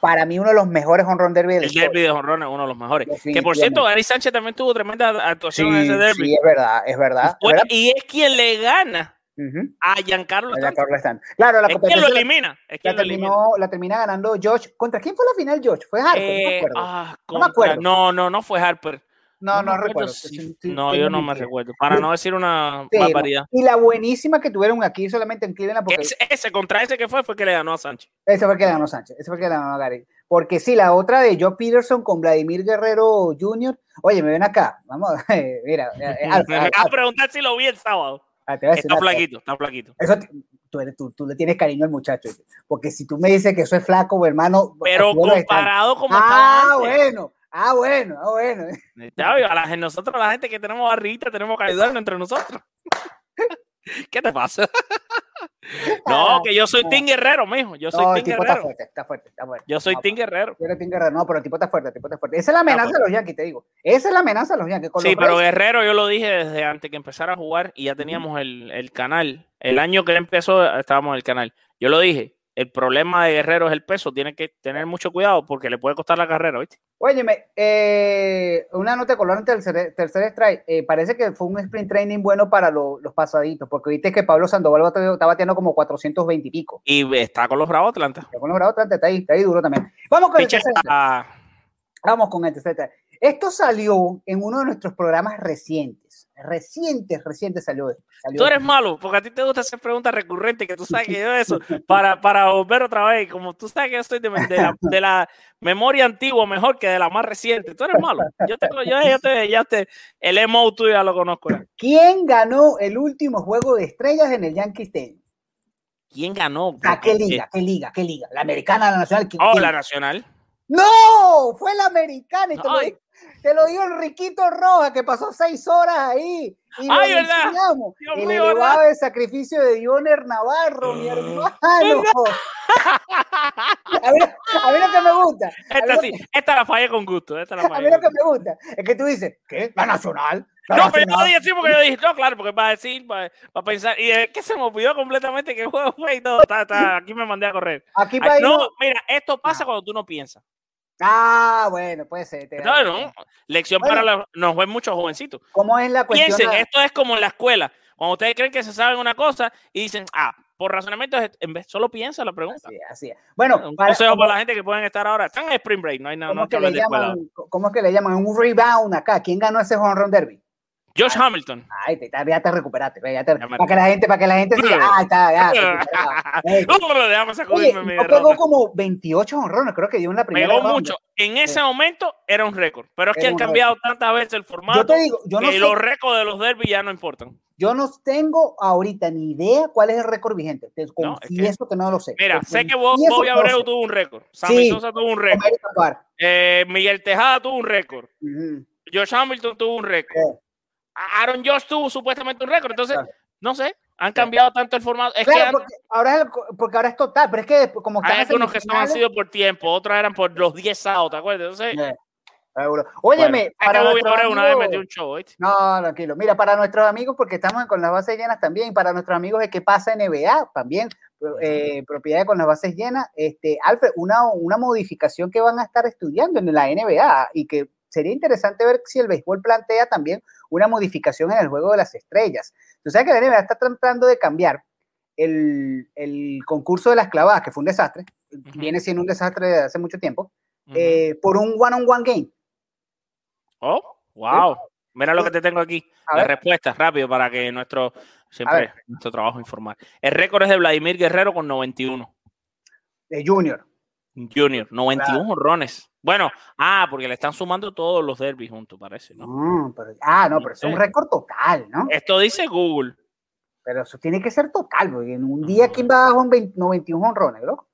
para mí uno de los mejores home run derby de la El derby de honrones es uno de los mejores. Que por cierto, Gary Sánchez también tuvo tremenda actuación en Sí, ese derby. sí, es verdad, es verdad. Fue- verdad. y es quien le gana Ujú, a Giancarlo a. Giancarlo Stanton. Claro, la Es quien lo competencia elimina. Es la quien lo elimina. terminó, la termina ganando George. ¿Contra quién fue la final George? ¿Fue Harper? no me Eh, acuerdo. ah, No me acuerdo. No, no, no fue Harper. No, no, recuerdo. si- no, yo no me recuerdo. Para no decir una barbaridad. Y la buenísima que tuvieron aquí solamente en Cleveland, porque Ese, ese contra ese que fue fue que le ganó a Sánchez. ese fue el que ganó Sánchez, ese fue que ganó Gary. Porque sí, la otra de Joe Peterson con Vladimir Guerrero Jr. Oye, me ven acá, vamos, mira, Alfa, vas a preguntar si lo vi el sábado. ah, te voy a decir Está flaquito, está flaquito. Eso te- tú, eres- tú, tú le tienes cariño al muchacho, porque si tú me dices que eso es flaco, hermano. Pero comparado como Ah, estaba antes. bueno, ah, bueno, ah, bueno. Ya, oiga, la- nosotros, la gente que tenemos barriguita, tenemos que ayudarnos entre nosotros. ¿Qué te pasa? no, que yo soy Ah, Team Guerrero, mijo. Yo soy No, el Team tipo está Guerrero. fuerte, está fuerte, está fuerte. Yo soy No, Team Guerrero. yo era Team Guerrero. No, pero el tipo está fuerte, el tipo está fuerte. Esa es la amenaza pues. de los Yankees, te digo. Esa es la amenaza de los Yankees. Con Sí, los pero Guerrero yo lo dije desde antes que empezara a jugar y ya teníamos el, el canal. El año que él empezó estábamos en el canal. Yo lo dije, el problema de Guerrero es el peso, tiene que tener mucho cuidado porque le puede costar la carrera, ¿viste? Óyeme, eh, una nota de color en tercer, tercer strike. eh, parece que fue un sprint training bueno para lo- los pasaditos, porque viste que Pablo Sandoval está bateando como 420 y pico. Y está con los Bravos Atlanta. Ya con los Bravos Atlanta está ahí, está ahí duro también. Vamos con el tercer Vamos con el tercer strike. Esto salió en uno de nuestros programas recientes. Recientes, recientes salió. salió Tú eres malo, porque a ti te gusta hacer preguntas recurrentes, que tú sabes que yo eso, para, para volver otra vez, como tú sabes que yo soy de, de la, de la memoria antigua mejor que de la más reciente. Tú eres malo. Yo te, yo, yo te, ya te, el emo tuyo ya lo conozco. ¿Quién ganó el último juego de estrellas en el Yankee Stadium? ¿Quién ganó? ¿A qué liga? ¿Qué liga? ¿Qué liga? ¿La americana, la nacional? ¿Quién- Oh, quién? la nacional. ¡No! Fue la americana y te lo dio Enriquito Roja, que pasó seis horas ahí. Y lo Ay, ¿verdad? Dios el mío, elevado de sacrificio de Dioner Navarro, mi hermano. A mí, a mí lo que me gusta, a Esta sí, que- esta la fallé con gusto. Esta la a fallé mí lo que me gusta es que tú dices, ¿qué? La nacional. La No, pero yo nacional. dije así porque yo dije, no, claro, porque va a decir, va a pensar, y es que se me olvidó completamente que el juego fue y todo, está, está, aquí me mandé a correr. Aquí Ay, para no, mira, esto pasa Ah. cuando tú no piensas. Ah, bueno, puede ser. No, no, lección Bueno. para los, nos ven muchos jovencitos. ¿Cómo es la cuestión? Piensen, de- esto es como en la escuela. Cuando ustedes creen que se saben una cosa y dicen, ah, por razonamiento, en vez, solo piensa la pregunta. Así es, así es. Bueno, Un para- consejo ¿cómo- para la gente que pueden estar ahora. Están en Spring Break, no hay nada ¿cómo, no es que que hablar de escuela. ¿Cómo es que le llaman? Un rebound acá. ¿Quién ganó ese home run derby? Josh Hamilton. Ay, te, ya te recuperaste. Ya te, Ya para que la gente, para que la gente siga. Ah, está, ya. Oye, pegó como 28 honrones, creo que dio en la primera Pegó mucho. En ese momento era un récord. Pero es que han cambiado tantas veces el formato Yo te digo, yo no, sé, los récords de los derbis ya no importan. yo no tengo ahorita ni idea cuál es el récord vigente. Te confieso que, no lo sé. Mira, sé que confieso Bobby Abreu tuvo un récord. Sammy. Sosa tuvo un récord. Eh, Miguel Tejada tuvo un récord. Josh Hamilton tuvo un récord. Eh, Aaron Josh tuvo supuestamente un récord. Entonces, Claro. no sé, han cambiado tanto el formato. Es que Claro, han- porque ahora, es el- porque ahora es total, pero es que como están hay en algunos que han sido por tiempo, otros eran por los 10 sábados, ¿te acuerdas? Entonces, eh, seguro. Óyeme, bueno, que para Bobby nuestros Abreu una vez amigos- metió un show, ¿oíste? No, tranquilo. Mira, para nuestros amigos, porque estamos con las bases llenas también, para nuestros amigos de que pasa NBA también, eh, propiedad con las bases llenas, este, Alfred, una, una modificación que van a estar estudiando en la NBA y que sería interesante ver si el béisbol plantea también una modificación en el juego de las estrellas. Tú sabes que la NBA está tratando de cambiar el, el concurso de las clavadas, que fue un desastre, viene siendo un desastre desde hace mucho tiempo, eh, por un one-on-one game. Oh, wow. Mira lo que te tengo aquí. A La ver. respuesta, rápido, para que nuestro, siempre nuestro trabajo informal. El récord es de Vladimir Guerrero con 91. de Junior. Junior, 91 honrones. Bueno, ah, porque le están sumando todos los derbis juntos, parece, ¿no? Mm, pero- ah, no, pero es un Sí. récord total, ¿no? Esto dice Google. Pero eso tiene que ser total, porque en un día, ¿quién va abajo en 20 91 honrones, loco?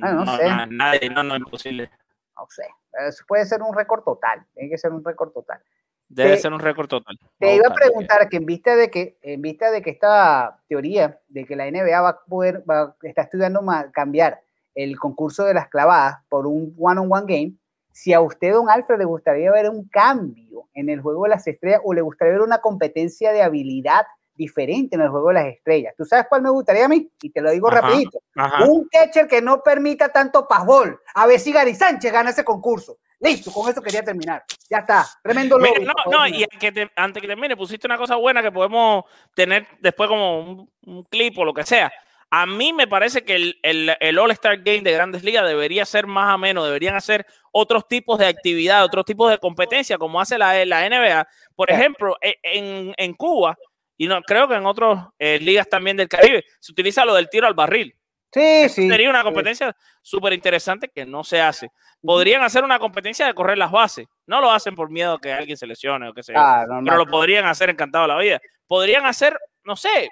Ah, no sé. na- nadie, no, no, imposible. No sé. Eso puede ser un récord total. Tiene que ser un récord total. Debe Te- ser un récord total. Te iba a preguntar que en vista de que, en vista de que esta teoría de que la NBA va a poder, va, está estudiando cambiar el concurso de las clavadas por un one-on-one game, si a usted, don Alfred, le gustaría ver un cambio en el juego de las estrellas o le gustaría ver una competencia de habilidad diferente en el juego de las estrellas. ¿Tú sabes cuál me gustaría a mí? Y te lo digo Ajá. rapidito. Ajá. Un catcher que no permita tanto pasbol. A ver si Gary Sánchez gana ese concurso. Listo, con eso quería terminar. Ya está. Tremendo Mira, lobby. no, no, y antes que, te- antes que termine, pusiste una cosa buena que podemos tener después como un, un clip o lo que sea. A mí me parece que el, el- el All-Star Game de Grandes Ligas debería ser más ameno, deberían hacer otros tipos de actividad, otros tipos de competencia, como hace la, la NBA. Por Ya. ejemplo, e- en, en Cuba, y no creo que en otras ligas también del Caribe, se utiliza lo del tiro al barril. Sí, sí. Sería una competencia súper interesante que no se hace. Podrían hacer una competencia de correr las bases. No lo hacen por miedo a que alguien se lesione o sé yo. Ah, pero lo podrían hacer encantado la vida. Podrían hacer, no sé,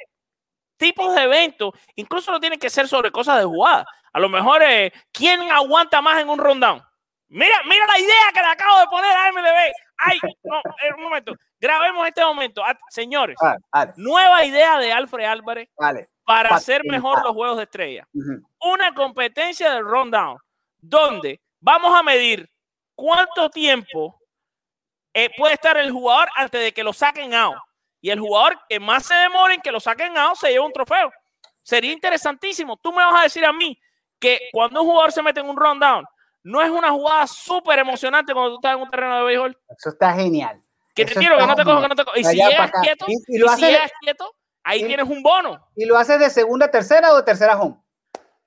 tipos de eventos. Incluso no tienen que ser sobre cosas de jugada. A lo mejor, eh, ¿quién aguanta más en un rundown? Mira, mira la idea que le acabo de poner a MLB. Ay, no, eh, un momento. Grabemos este momento. Señores, vale, nueva idea de Alfred Álvarez vale. para hacer mejor los juegos de estrella una competencia de rundown donde vamos a medir cuánto tiempo eh, puede estar el jugador antes de que lo saquen out. Y el jugador que más se demore en que lo saquen out se lleva un trofeo. Sería interesantísimo. Tú me vas a decir a mí que cuando un jugador se mete en un rundown, no es una jugada súper emocionante cuando tú estás en un terreno de béisbol. Eso está genial. Que te Eso tiro, que no te cojo, que no te cojo. Y si llegas quieto, Y- y y, lo si llegas quieto, ahí y- tienes un bono. ¿Y lo haces de segunda a tercera o de tercera home?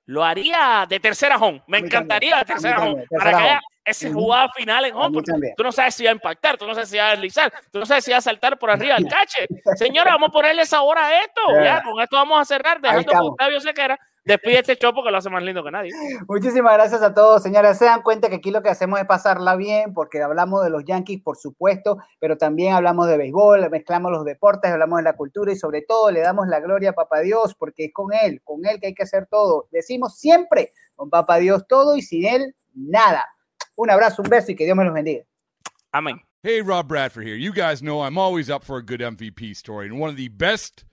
Lo haría de tercera home. Me encantaría de tercera home. Para que haya esa Ujú. jugada final en home. tú no sabes si va a impactar, tú no sabes si va a deslizar, tú no sabes si va a saltar por arriba del cache. Señora, vamos a ponerle sabor a esto. Ya. Ya, con esto vamos a cerrar, dejando que. Octavio Sequera despide este show porque lo hace más lindo que nadie. Muchísimas gracias a todos, señores. Se dan cuenta que aquí lo que hacemos es pasarla bien, porque hablamos de los Yankees, por supuesto, pero también hablamos de béisbol, mezclamos los deportes, hablamos de la cultura y sobre todo le damos la gloria a Papá Dios, porque es con Él, con Él que hay que hacer todo. Decimos siempre, con Papá Dios todo y sin Él nada. Un abrazo, un beso y que Dios me los bendiga. Amén. Hey, Rob Bradford here. You guys know I'm always up for a good MVP story, and one of the best